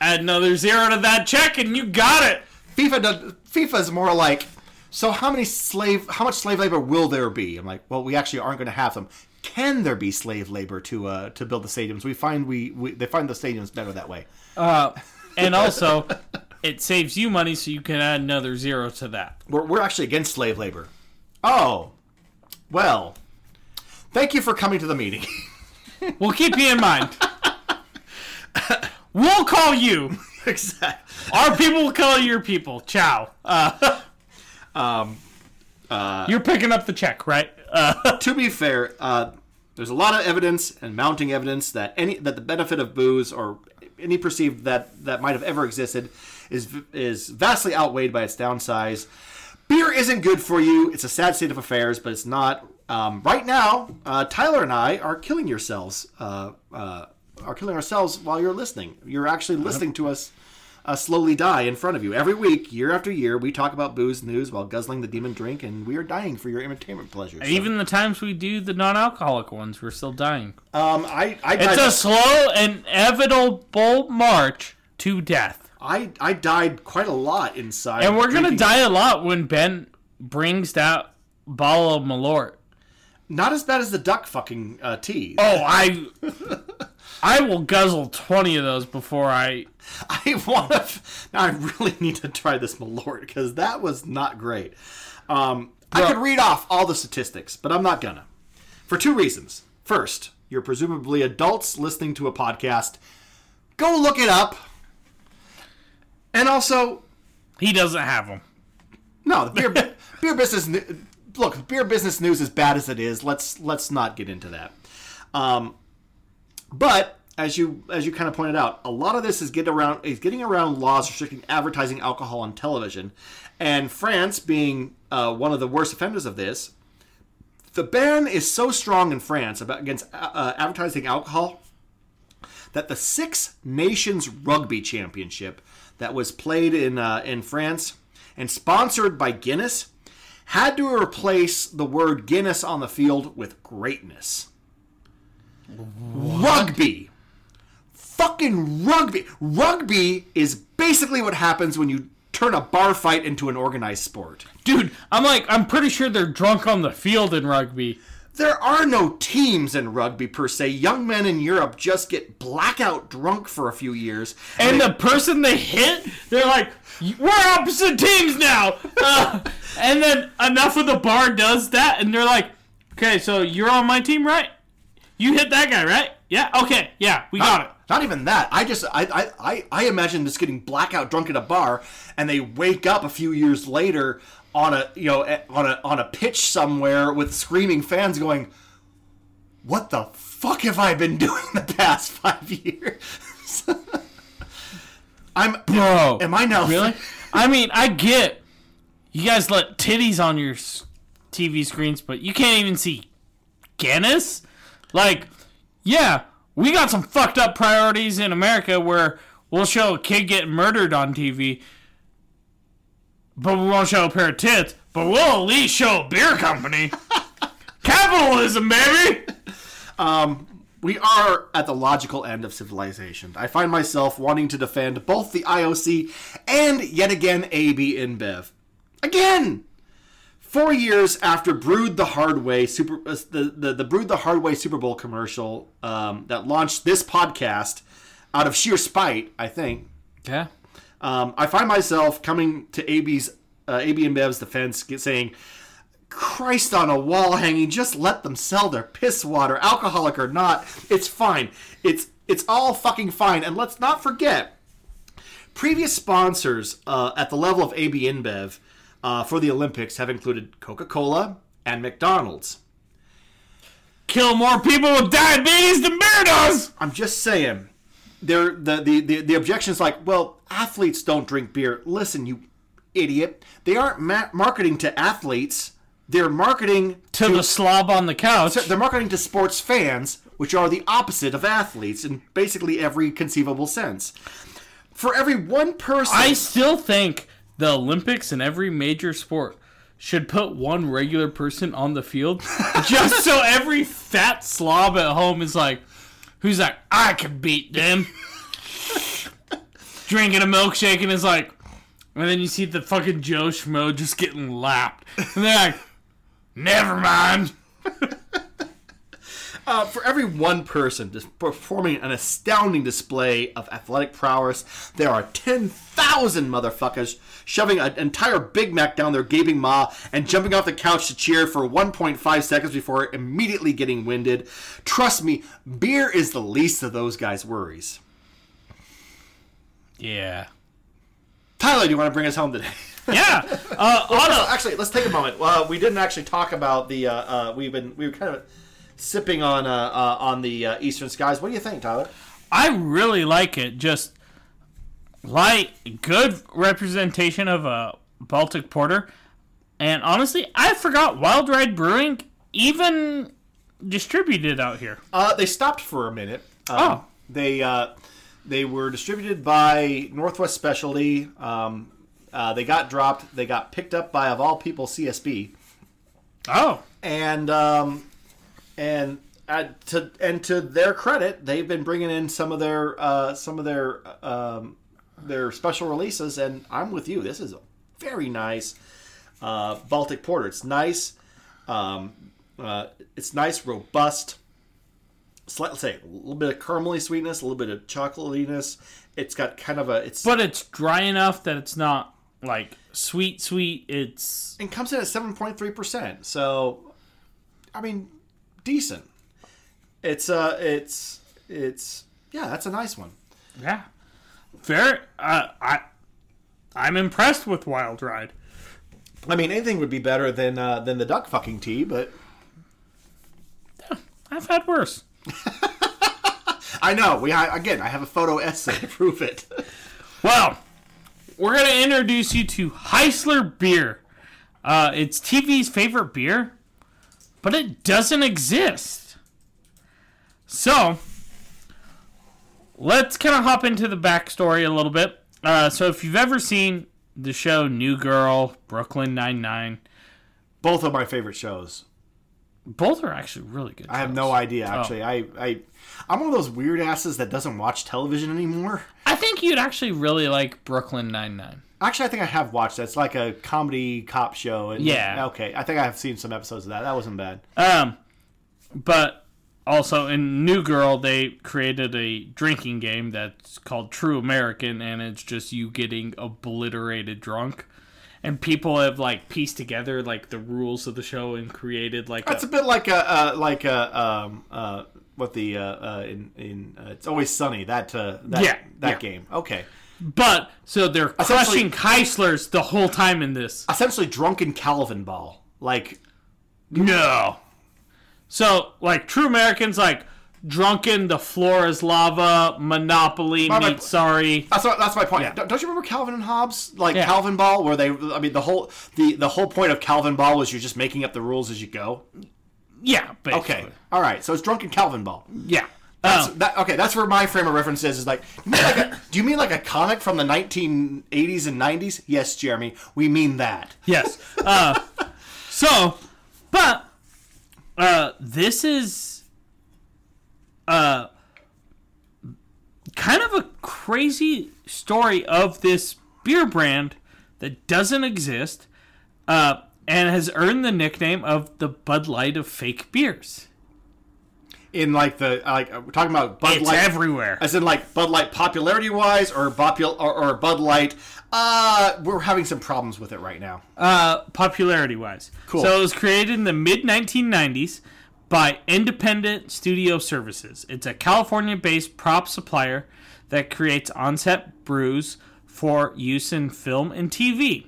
add another zero to that check and you got it. FIFA does, FIFA is more like, so how many slave, how much slave labor will there be? I'm like, well, we actually aren't going to have them. Can there be slave labor to uh, to build the stadiums? We find we, we they find the stadiums better that way. Uh, and also, it saves you money, so you can add another zero to that. We're, we're actually against slave labor. Oh, well, thank you for coming to the meeting. We'll keep you in mind. We'll call you. exactly. Our people will call your people. Ciao. Uh, Um, you're picking up the check, right? Uh, to be fair, uh, there's a lot of evidence and mounting evidence that any that the benefit of booze or any perceived that that might have ever existed is is vastly outweighed by its downsides. Beer isn't good for you. It's a sad state of affairs, but it's not. Um, right now, uh, Tyler and I are killing yourselves. Uh, uh, are killing ourselves while you're listening. You're actually listening to us uh, slowly die in front of you every week, year after year. We talk about booze news while guzzling the demon drink, and we are dying for your entertainment pleasure. So- even the times we do the non-alcoholic ones, we're still dying. Um, I I It's died, a slow and inevitable march to death. I I died quite a lot inside. And we're gonna die a lot when Ben brings that bottle of Malort. Not as bad as the duck fucking uh, tea. Oh, I, I will guzzle twenty of those before I. I want to. Now I really need to try this Malort because that was not great. Um, I could read off all the statistics, but I'm not gonna. For two reasons. First, you're presumably adults listening to a podcast. Go look it up. And also, He doesn't have them. No, the beer beer business. Look, beer business news as bad as it is. Let's let's not get into that. Um, but as you as you kind of pointed out, a lot of this is getting around is getting around laws restricting advertising alcohol on television, and France being uh, one of the worst offenders of this. The ban is so strong in France about against uh, advertising alcohol that the Six Nations Rugby Championship that was played in uh, in France and sponsored by Guinness had to replace the word Guinness on the field with greatness. Rugby. Fucking rugby. Rugby is basically what happens when you turn a bar fight into an organized sport. Dude, I'm like, I'm pretty sure they're drunk on the field in rugby. There are no teams in rugby per se. Young men in Europe just get blackout drunk for a few years. And the person they hit, they're like, we're opposite teams now. Uh, and then enough of the bar does that, and they're like, okay, so you're on my team, right? You hit that guy, right? Yeah. Okay. Yeah, we got it. Not even that. I just I, I, I, I imagine this getting blackout drunk at a bar, and they wake up a few years later on a you know eh, on a on a pitch somewhere with screaming fans going, "What the fuck have I been doing the past five years?" I'm Bro, Am I now really? I mean, I get you guys let titties on your TV screens, but you can't even see Guinness. Like, yeah, we got some fucked up priorities in America where we'll show a kid getting murdered on TV, but we won't show a pair of tits. But we'll at least show a beer company. Capitalism, baby. Um, we are at the logical end of civilization. I find myself wanting to defend both the IOC and yet again AB InBev. Again! Four years after Brewed the Hard Way Super uh, the, the, the Brewed the Hard Way Super Bowl commercial um, that launched this podcast out of sheer spite, I think. Yeah. Um, I find myself coming to AB's uh, AB InBev's defense, saying, Christ on a wall hanging, just let them sell their piss water, alcoholic or not. It's fine. It's it's all fucking fine. And let's not forget, previous sponsors uh, at the level of AB InBev uh, for the Olympics have included Coca-Cola and McDonald's. Kill more people with diabetes than beer does. I'm just saying. There, the, the, the, the objection is like, well, athletes don't drink beer. Listen, you idiot. They aren't ma- marketing to athletes. They're marketing To the slob on the couch. they're marketing to sports fans, which are the opposite of athletes in basically every conceivable sense. For every one person, I still think the Olympics and every major sport should put one regular person on the field just so every fat slob at home is like, who's like, I could beat them. Drinking a milkshake and is like, and then you see the fucking Joe Schmo just getting lapped. And they're like, never mind. uh, for every one person performing an astounding display of athletic prowess, there are ten thousand motherfuckers shoving an entire Big Mac down their gaping maw and jumping off the couch to cheer for 1.5 seconds before immediately getting winded. Trust me, beer is the least of those guys' worries. Yeah. Tyler, do you want to bring us home today? Yeah. Uh, on a, actually, let's take a moment. Uh, we didn't actually talk about the. Uh, uh, we've been we were kind of sipping on uh, uh, on the uh, Eastern Skies. What do you think, Tyler? I really like it. Just light, good representation of a Baltic porter. And honestly, I forgot Wild Ride Brewing even distributed out here. Uh, they stopped for a minute. Um, Oh. They uh, they were distributed by Northwest Specialty. Um, uh, they got dropped. They got picked up by of all people CSB. Oh, and um, and uh, to and to their credit, they've been bringing in some of their uh, some of their um, their special releases, and I'm with you. This is a very nice uh, Baltic Porter. It's nice. Um, uh, it's nice, robust. Slight, let's say a little bit of caramely sweetness, a little bit of chocolatiness. It's got kind of a it's but it's dry enough that it's not like sweet, sweet. It's and comes in at seven point three percent. So, I mean, decent. It's uh, it's it's yeah, that's a nice one. yeah, very. Uh, I I'm impressed with Wild Ride. I mean, anything would be better than uh, than the duck fucking tea, but I've had worse. I know we I, again. I have a photo essay to prove it. Well, we're gonna introduce you to Heisler beer. Uh, it's TV's favorite beer. But it doesn't exist. So, let's kind of hop into the backstory a little bit. Uh, so, if you've ever seen the show New Girl, Brooklyn Nine Nine, Both of my favorite shows. both are actually really good. I have no idea actually. I I I'm one of those weird asses that doesn't watch television anymore. I think you'd actually really like Brooklyn Nine Nine. Actually, I think I have watched that. It's like a comedy cop show. And, Yeah. Okay. I think I have seen some episodes of that. That wasn't bad. Um, but also in New Girl, they created a drinking game that's called True American, and it's just you getting obliterated drunk. And people have like pieced together like the rules of the show and created like It's a, a bit like a uh, like a um uh what the uh, uh in in uh, it's always sunny that uh that Yeah, that yeah. game. Okay. But so they're crushing Heislers the whole time in this. Essentially, drunken Calvin ball. Like No. So like True Americans like drunken, the floor is lava, Monopoly, my- sorry. That's what, that's my point. Don't, don't you remember Calvin and Hobbes? Like Yeah. Calvin Ball, where they, I mean, the whole the the whole point of Calvin Ball was you're just making up the rules as you go. Yeah, basically. Okay, all right. So it's drunken Calvin Ball. Yeah. That's, Oh. that, okay, that's where my frame of reference is. Is like, you like a, do you mean like a comic from the 1980s and 90s? Yes, Jeremy, we mean that. Yes. Uh, so, but uh, this is uh, kind of a crazy story of this beer brand that doesn't exist uh, and has earned the nickname of the Bud Light of fake beers. In like the like we're talking about Bud It's Light, everywhere. as in like Bud Light popularity wise, or Bopul- or, or Bud Light. Uh, we're having some problems with it right now. uh, popularity wise. Cool. So it was created in the mid 1990s by Independent Studio Services. It's a California based prop supplier that creates on-set brews for use in film and TV.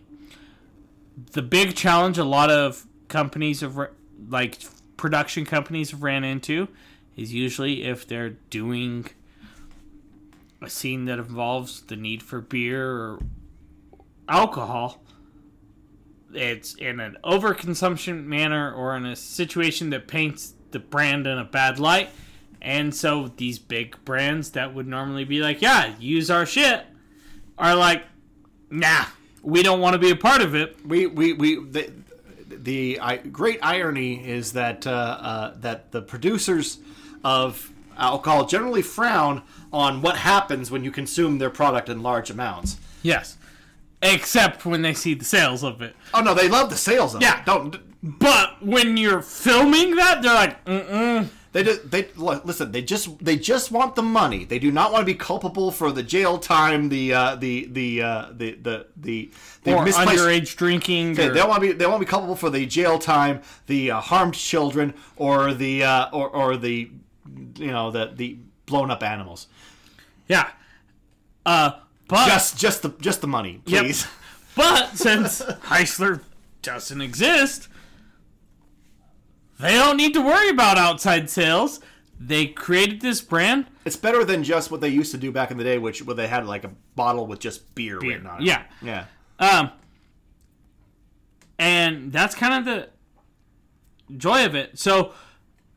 The big challenge a lot of companies have, like production companies, have ran into is usually if they're doing a scene that involves the need for beer or alcohol it's in an overconsumption manner or in a situation that paints the brand in a bad light. And so these big brands that would normally be like, yeah, use our shit, are like, nah, we don't want to be a part of it. we we we the, the I, great irony is that uh, uh, that the producers of alcohol generally frown on what happens when you consume their product in large amounts. Yes. Except when they see the sales of it. Oh no, they love the sales of Yeah. it. Don't But when you're filming that, they're like, mm-mm. they just they look, listen? They just they just want the money. They do not want to be culpable for the jail time, the uh, the the uh, the the the, the Or misplaced underage drinking. They, or- they don't want to be. They won't be culpable for the jail time, the uh, harmed children, or the uh, or or the you know the the blown up animals. yeah. Uh, but Just just the just the money, Yep. please. But since Heisler doesn't exist, they don't need to worry about outside sales. They created this brand. It's better than just what they used to do back in the day, which where they had like a bottle with just beer, written on it. Yeah. yeah. Um, and that's kind of the joy of it. So,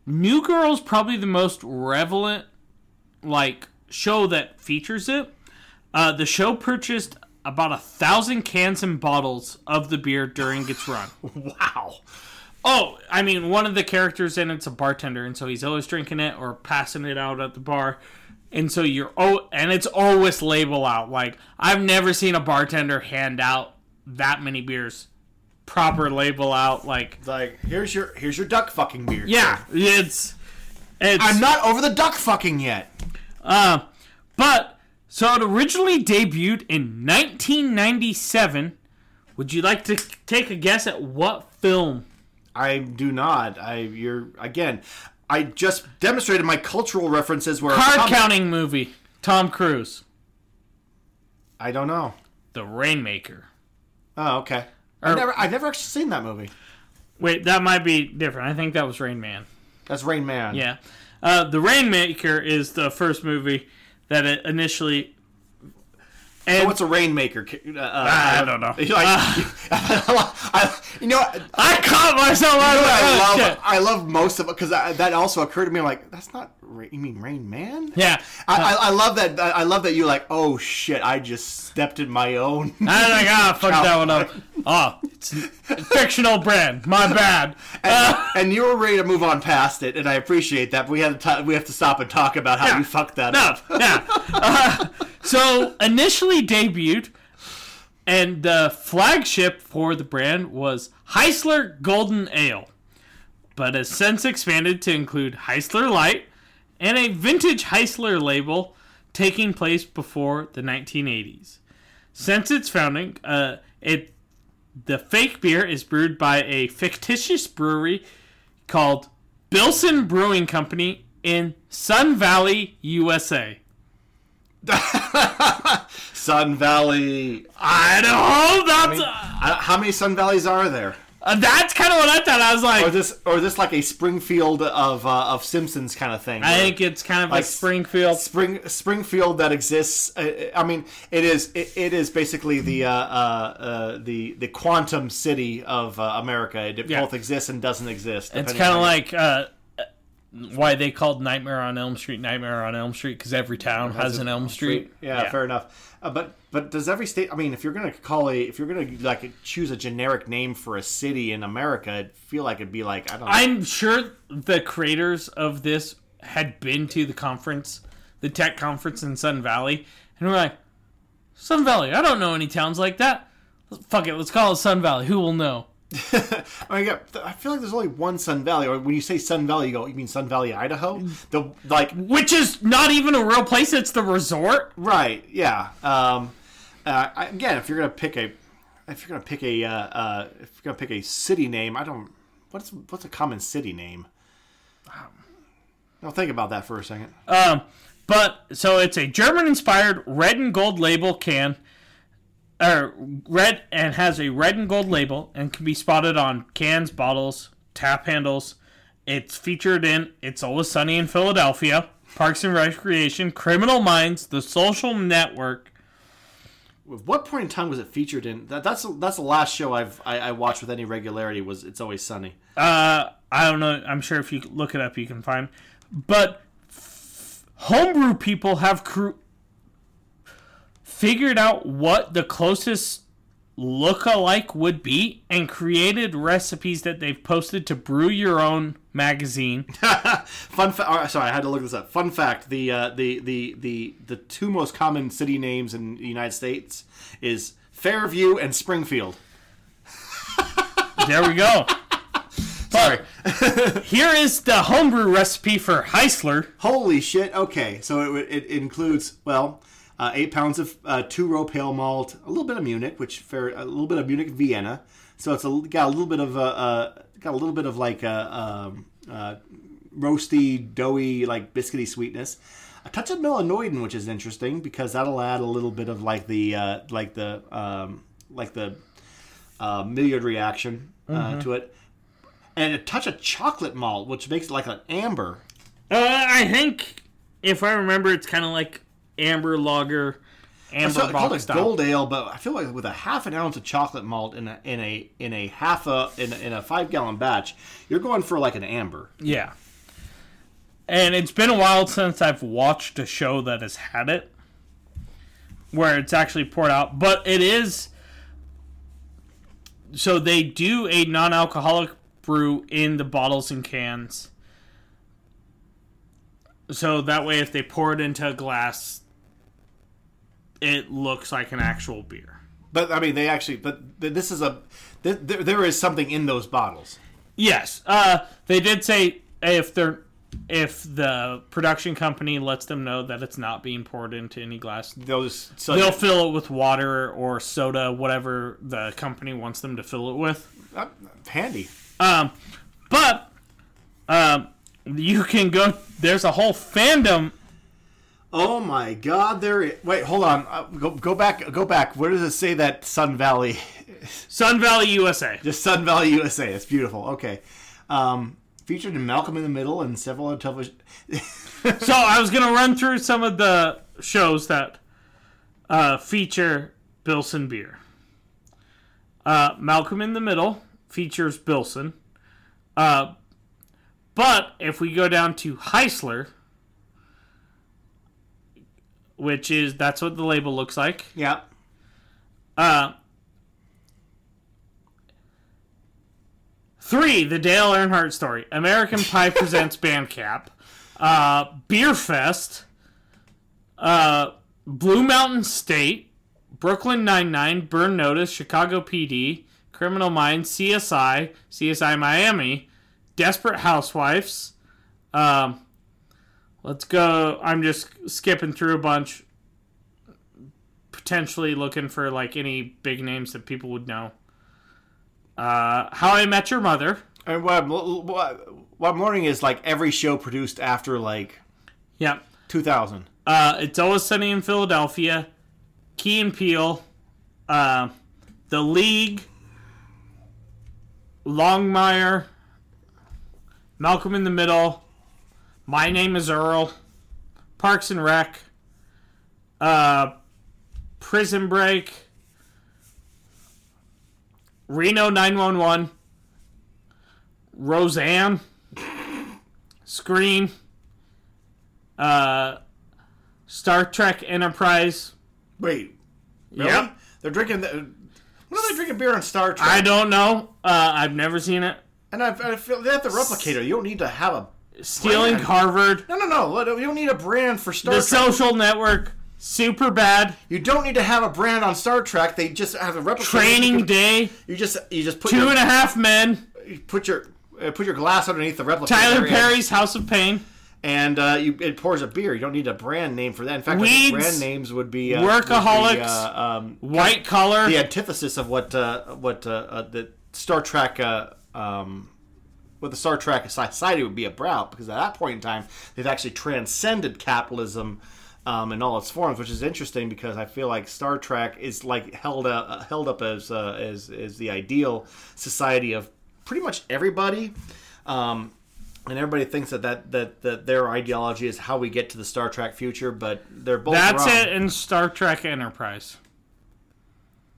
New Girl's probably the most relevant, like, show that features it. Uh, the show purchased about a thousand cans and bottles of the beer during its run. Wow. Oh, I mean, one of the characters in it's a bartender, and so he's always drinking it or passing it out at the bar. And so you're oh, and it's always label out. Like I've never seen a bartender hand out that many beers, proper label out. Like like here's your here's your duck fucking beer. yeah, it's it's I'm not over the duck fucking yet. Uh, but so it originally debuted in 1997. Would you like to take a guess at what film? I do not. I you're again. I just demonstrated my cultural references where Card counting movie. Tom Cruise. I don't know. The Rainmaker. Oh, okay. I've never I've never actually seen that movie. Wait, that might be different. I think that was Rain Man. That's Rain Man. Yeah. Uh, the Rainmaker is the first movie that it initially So what's a rainmaker? Uh, I don't know. Like, I, you know, I, I caught myself. I was like, I oh, love. I love most of it because that also occurred to me. I'm like, that's not. You mean Rain Man? Yeah. I, I, I love that. I love that you're like, oh shit, I just stepped in my own. I ah, fuck that one up. Oh, it's a fictional brand. My bad. and, and you were ready to move on past it, and I appreciate that. But we had to. T- we have to stop and talk about how Yeah. you fucked that No, up. yeah. Uh, so initially debuted, and the flagship for the brand was Heisler Golden Ale, but has since expanded to include Heisler Light and a vintage Heisler label taking place before the 1980s. Since its founding, uh, it the fake beer is brewed by a fictitious brewery called Bilson Brewing Company in Sun Valley, USA. Sun Valley. Idaho. That's I, how many Sun Valleys are there? Uh, that's kind of what I thought. I was like, Or this, or this like a Springfield of uh, of Simpsons kind of thing. I think it's kind of Like like Springfield. Spring Springfield that exists. Uh, I mean, it is it, it is basically the uh, uh, uh, the the quantum city of uh, America. It Yeah. both exists and doesn't exist. It's kind of like uh, why they called Nightmare on Elm Street Nightmare on Elm Street because every town has an Elm Street. Yeah, fair enough. Uh, but but does every state? I mean, if you're gonna call a if you're gonna like choose a generic name for a city in America, I feel like it'd be like I don't. know. I'm sure the creators of this had been to the conference, the tech conference in Sun Valley, and we're like, Sun Valley. I don't know any towns like that. Fuck it, let's call it Sun Valley. Who will know? I, mean, yeah, I feel like there's only one Sun Valley. Or when you say Sun Valley, you go, you mean Sun Valley, Idaho? The like Which is not even a real place. It's the resort. Right. Yeah. Um, uh, again, if you're gonna pick a, if you're gonna pick a, uh, uh, if you're gonna pick a city name, I don't. What's what's a common city name? Now think about that for a second. Um, but so it's a German-inspired red and gold label can, or red and has a red and gold label and can be spotted on cans, bottles, tap handles. It's featured in It's Always Sunny in Philadelphia, Parks and Recreation, Criminal Minds, The Social Network. At what point in time was it featured in? That, that's that's the last show I've I, I watched with any regularity. Was It's Always Sunny? Uh, I don't know. I'm sure if you look it up, you can find. But f- homebrew people have cr- figured out what the closest look-alike would be and created recipes that they've posted to brew your own magazine. Fun fact. Sorry, I had to look this up. Fun fact: the uh, the the the the two most common city names in the United States is Fairview and Springfield. there we go. Sorry. Here is the homebrew recipe for Heisler. Holy shit! Okay, so it, it includes well, uh, eight pounds of uh, two row pale malt, a little bit of Munich, which fair, a little bit of Munich Vienna. So it's a, got a little bit of uh, uh, got a little bit of like a um, uh, roasty, doughy, like biscuity sweetness. A touch of melanoidin, which is interesting because that'll add a little bit of like the uh, like the um, like the uh, Maillard reaction uh, to it, and a touch of chocolate malt, which makes it like an amber. Uh, I think, if I remember, it's kind of like amber lager, amber It's called a style. gold ale, but I feel like with a half an ounce of chocolate malt in a in a in a half a in a, in a five gallon batch, you're going for like an amber. Yeah. And it's been a while since I've watched a show that has had it where it's actually poured out, but it is so they do a non-alcoholic brew in the bottles and cans. So that way if they pour it into a glass it looks like an actual beer. But I mean, they actually. But this is a. Th- there, there is something in those bottles. Yes, uh, they did say if they're if the production company lets them know that it's not being poured into any glass, Those. So they'll fill it with water or soda, whatever the company wants them to fill it with. uh, handy. Um, but um, you can go. There's a whole fandom. Oh my God! There. i- Wait, hold on. Uh, go go back. Go back. Where does it say that Sun Valley? Sun Valley, USA. Just Sun Valley, USA. It's beautiful. Okay. Um, featured in Malcolm in the Middle and several other television. So I was gonna run through some of the shows that uh, feature Bilson beer. Uh, Malcolm in the Middle features Bilson. Uh, but if we go down to Heisler, which is that's what the label looks like. Yeah. Uh, three, the Dale Earnhardt story. American Pie presents Band Camp. Uh, Beerfest. Uh, Blue Mountain State. Brooklyn Nine-Nine. Burn Notice. Chicago PD. Criminal Minds. CSI. CSI Miami. Desperate Housewives. Um, let's go. I'm just skipping through a bunch potentially looking for like any big names that people would know. Uh, How I Met Your Mother. And what I'm, what, I'm learning is like every show produced after like Yeah. 2000. Uh, it's Always Sunny in Philadelphia. Key and Peele. Uh, the League. Longmire. Malcolm in the Middle. My Name is Earl. Parks and Rec. Uh, Prison Break. Reno 911. Roseanne. Scream. Uh, Star Trek Enterprise. Wait. Really? Yep. They're drinking. The, when are they drinking beer on Star Trek? I don't know. Uh, I've never seen it. and I, I feel they have the replicator. You don't need to have a. Stealing Brand. Harvard. No, no, no. You don't need a brand for Star Trek The Trek. Social Network. Super bad. you don't need to have a brand on Star Trek. They just have a replicator. Training You, Day. you just you just put Two your, and a Half Men. you put your uh, put your glass underneath the replica. Tyler Perry's House of Pain. and uh, you, it pours a beer. You don't need a brand name for that. In fact, Weeds. brand names would be uh, Workaholics. Would be, uh, um, White Collar. the antithesis of what uh, what uh, uh, the Star Trek uh, um, what the Star Trek society would be about because at that point in time they've actually transcended capitalism um, in all its forms, which is interesting because I feel like Star Trek is like held uh, held up as uh, as as the ideal society of pretty much everybody. Um, and everybody thinks that, that, that, that their ideology is how we get to the Star Trek future, but they're both That's wrong. it in Star Trek Enterprise.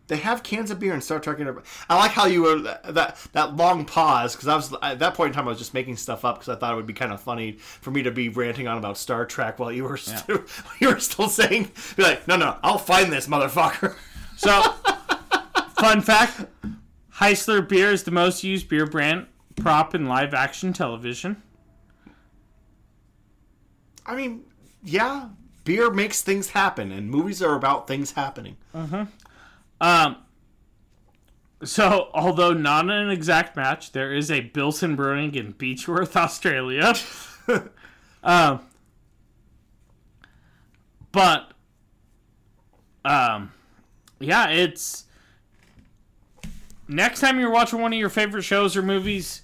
They have cans of beer in Star Trek. Enterprise. I like how you were that that long pause because I was at that point in time I was just making stuff up because I thought it would be kind of funny for me to be ranting on about Star Trek while you were still you were still saying be like no no I'll find this motherfucker. So, fun fact Heisler beer is the most used beer brand prop in live action television. I mean yeah beer makes things happen and movies are about things happening. Mm-hmm. Um, so, although not an exact match, there is a Bilson Brewing in Beechworth, Australia. um, but, um, yeah, it's next time you're watching one of your favorite shows or movies,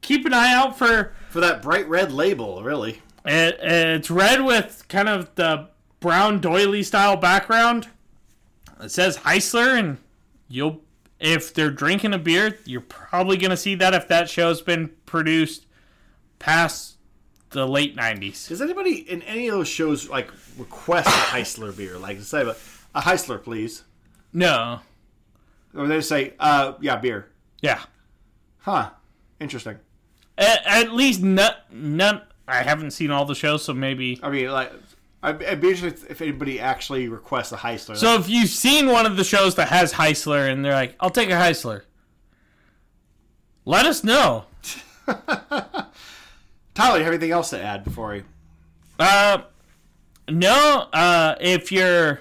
keep an eye out for For that bright red label, really. it. It's red with kind of the brown doily style background. It says Heisler, and you'll if they're drinking a beer, you're probably gonna see that if that show's been produced past the late '90s. Does anybody in any of those shows like request a Heisler beer? Like to say a Heisler, please, No, or they say, uh, yeah, beer. yeah, Huh. Interesting. at, at least none. None. I haven't seen all the shows, so maybe. I mean, like, I'd, I'd be interested if anybody actually requests a Heisler. So if you've seen one of the shows that has Heisler, and they're like, "I'll take a Heisler," let us know. Tyler, you have anything else to add before we? Uh, no. Uh, if you're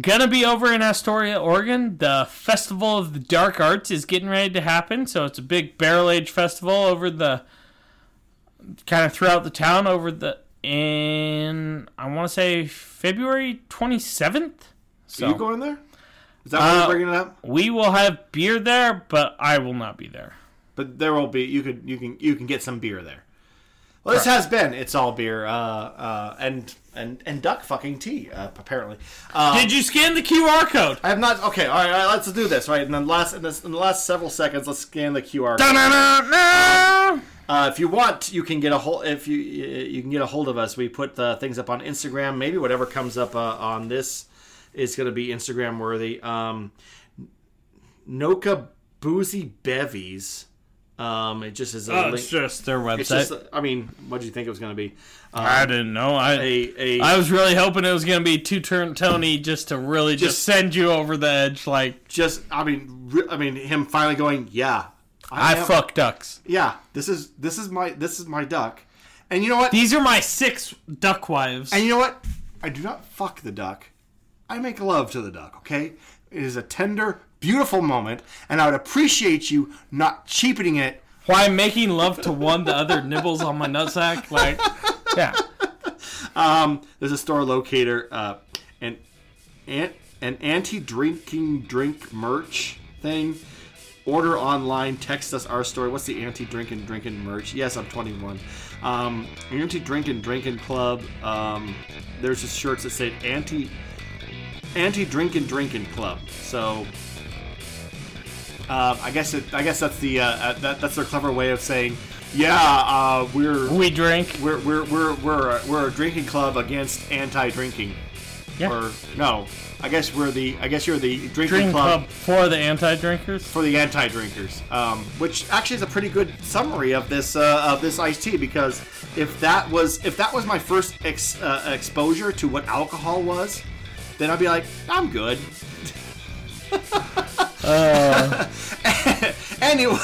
gonna be over in Astoria, Oregon, the Festival of the Dark Arts is getting ready to happen. So it's a big barrel age festival over the kind of throughout the town over the in I want to say February twenty seventh. So Are you going there? Is that why Uh, you're bringing it up? we will have beer there, but I will not be there. But there will be. You could. You can. You can get some beer there. Well, this has been. It's all beer. Uh, uh, and and and duck fucking tea. Uh, apparently. Uh, Did you scan the QR code? I have not. Okay. All right. All right let's do this. Right. In the last in, this, in the last several seconds, let's scan the QR. Da-na-na-na! Uh, if you want, you can get a hold. If you you can get a hold of us, we put the things up on Instagram. Maybe whatever comes up uh, on this is going to be Instagram worthy. Um, Noka Boozy Bevies. Um, it just is a Oh, link. it's just their website. It's just. I mean, what do you think it was going to be? Um, I didn't know. I a a I was really hoping it was gonna be two turnt Tony just to really just, Just- send you over the edge. Like just. I mean, re- I mean, him finally going. Yeah, I am- fuck ducks. Yeah, this is this is my this is my duck, and you know what? These are my six duck wives. And you know what? I do not fuck the duck. I make love to the duck, okay? It is a tender, beautiful moment, and I would appreciate you not cheapening it. Why I'm making love to one, the other nibbles on my nutsack. Like, yeah. Um, there's a store locator, uh, and an, an anti-drinking drink merch thing. Order online, text us our story. What's the anti-drinking drinking merch? Yes, I'm 21. Um, anti-drinking drinking club. Um, there's just shirts that say anti anti-drinking drinking club. So uh, I guess it, I guess that's the uh, uh, that, that's their clever way of saying, yeah, uh, we're We drink. we're we're we're we're a, we're a drinking club against anti-drinking. Yeah. Or no, I guess we're the I guess you're the drinking Drink club, club for the anti-drinkers. for the anti-drinkers. Um, which actually is a pretty good summary of this uh, of this iced tea because if that was if that was my first ex, uh, exposure to what alcohol was, then I'd be like, I'm good. anyway.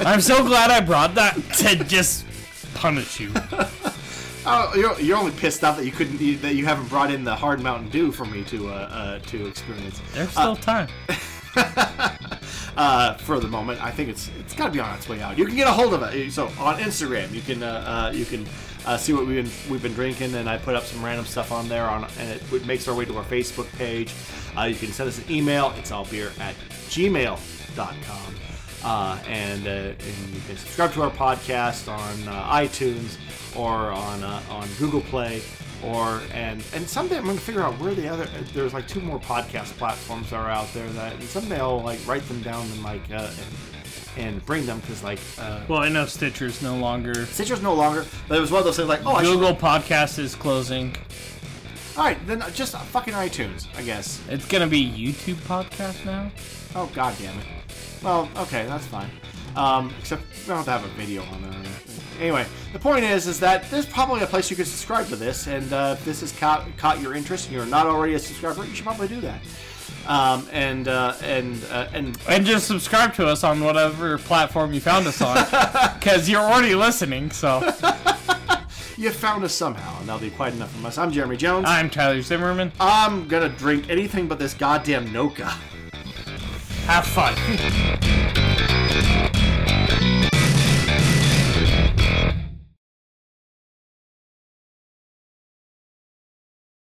I'm so glad I brought that to just punish you. Oh, you're, you're only pissed off that you couldn't that you haven't brought in the hard Mountain Dew for me to uh, uh, to experience. There's still time. Uh, for the moment, I think it's it's got to be on its way out. You can get a hold of it. So on Instagram, you can uh, uh, you can uh, see what we've been we've been drinking, and I put up some random stuff on there. On and it, it makes our way to our Facebook page. Uh, you can send us an email. It's allbeer at gmail.com. Uh, and, uh, and you can subscribe to our podcast on uh, iTunes or on uh, on Google Play or and and someday I'm gonna figure out where the other there's like two more podcast platforms are out there that and someday I'll like write them down and like uh, and, and bring them because like uh, Well, I know Stitcher's no longer. Stitcher's no longer but it was one of those things like oh I Google Podcast is closing. all right then just fucking iTunes I guess It's gonna be YouTube Podcast now. oh god damn it well okay that's fine um, except we don't have to have a video on there anyway the point is is that there's probably a place you could subscribe to this and uh, if this has caught, caught your interest and you're not already a subscriber you should probably do that um, and uh, and uh, and And just subscribe to us on whatever platform you found us on. Because you're already listening, so. you found us somehow and that'll be quite enough from us I'm Jeremy Jones I'm Tyler Zimmerman. I'm gonna drink anything but this goddamn Noka Have fun.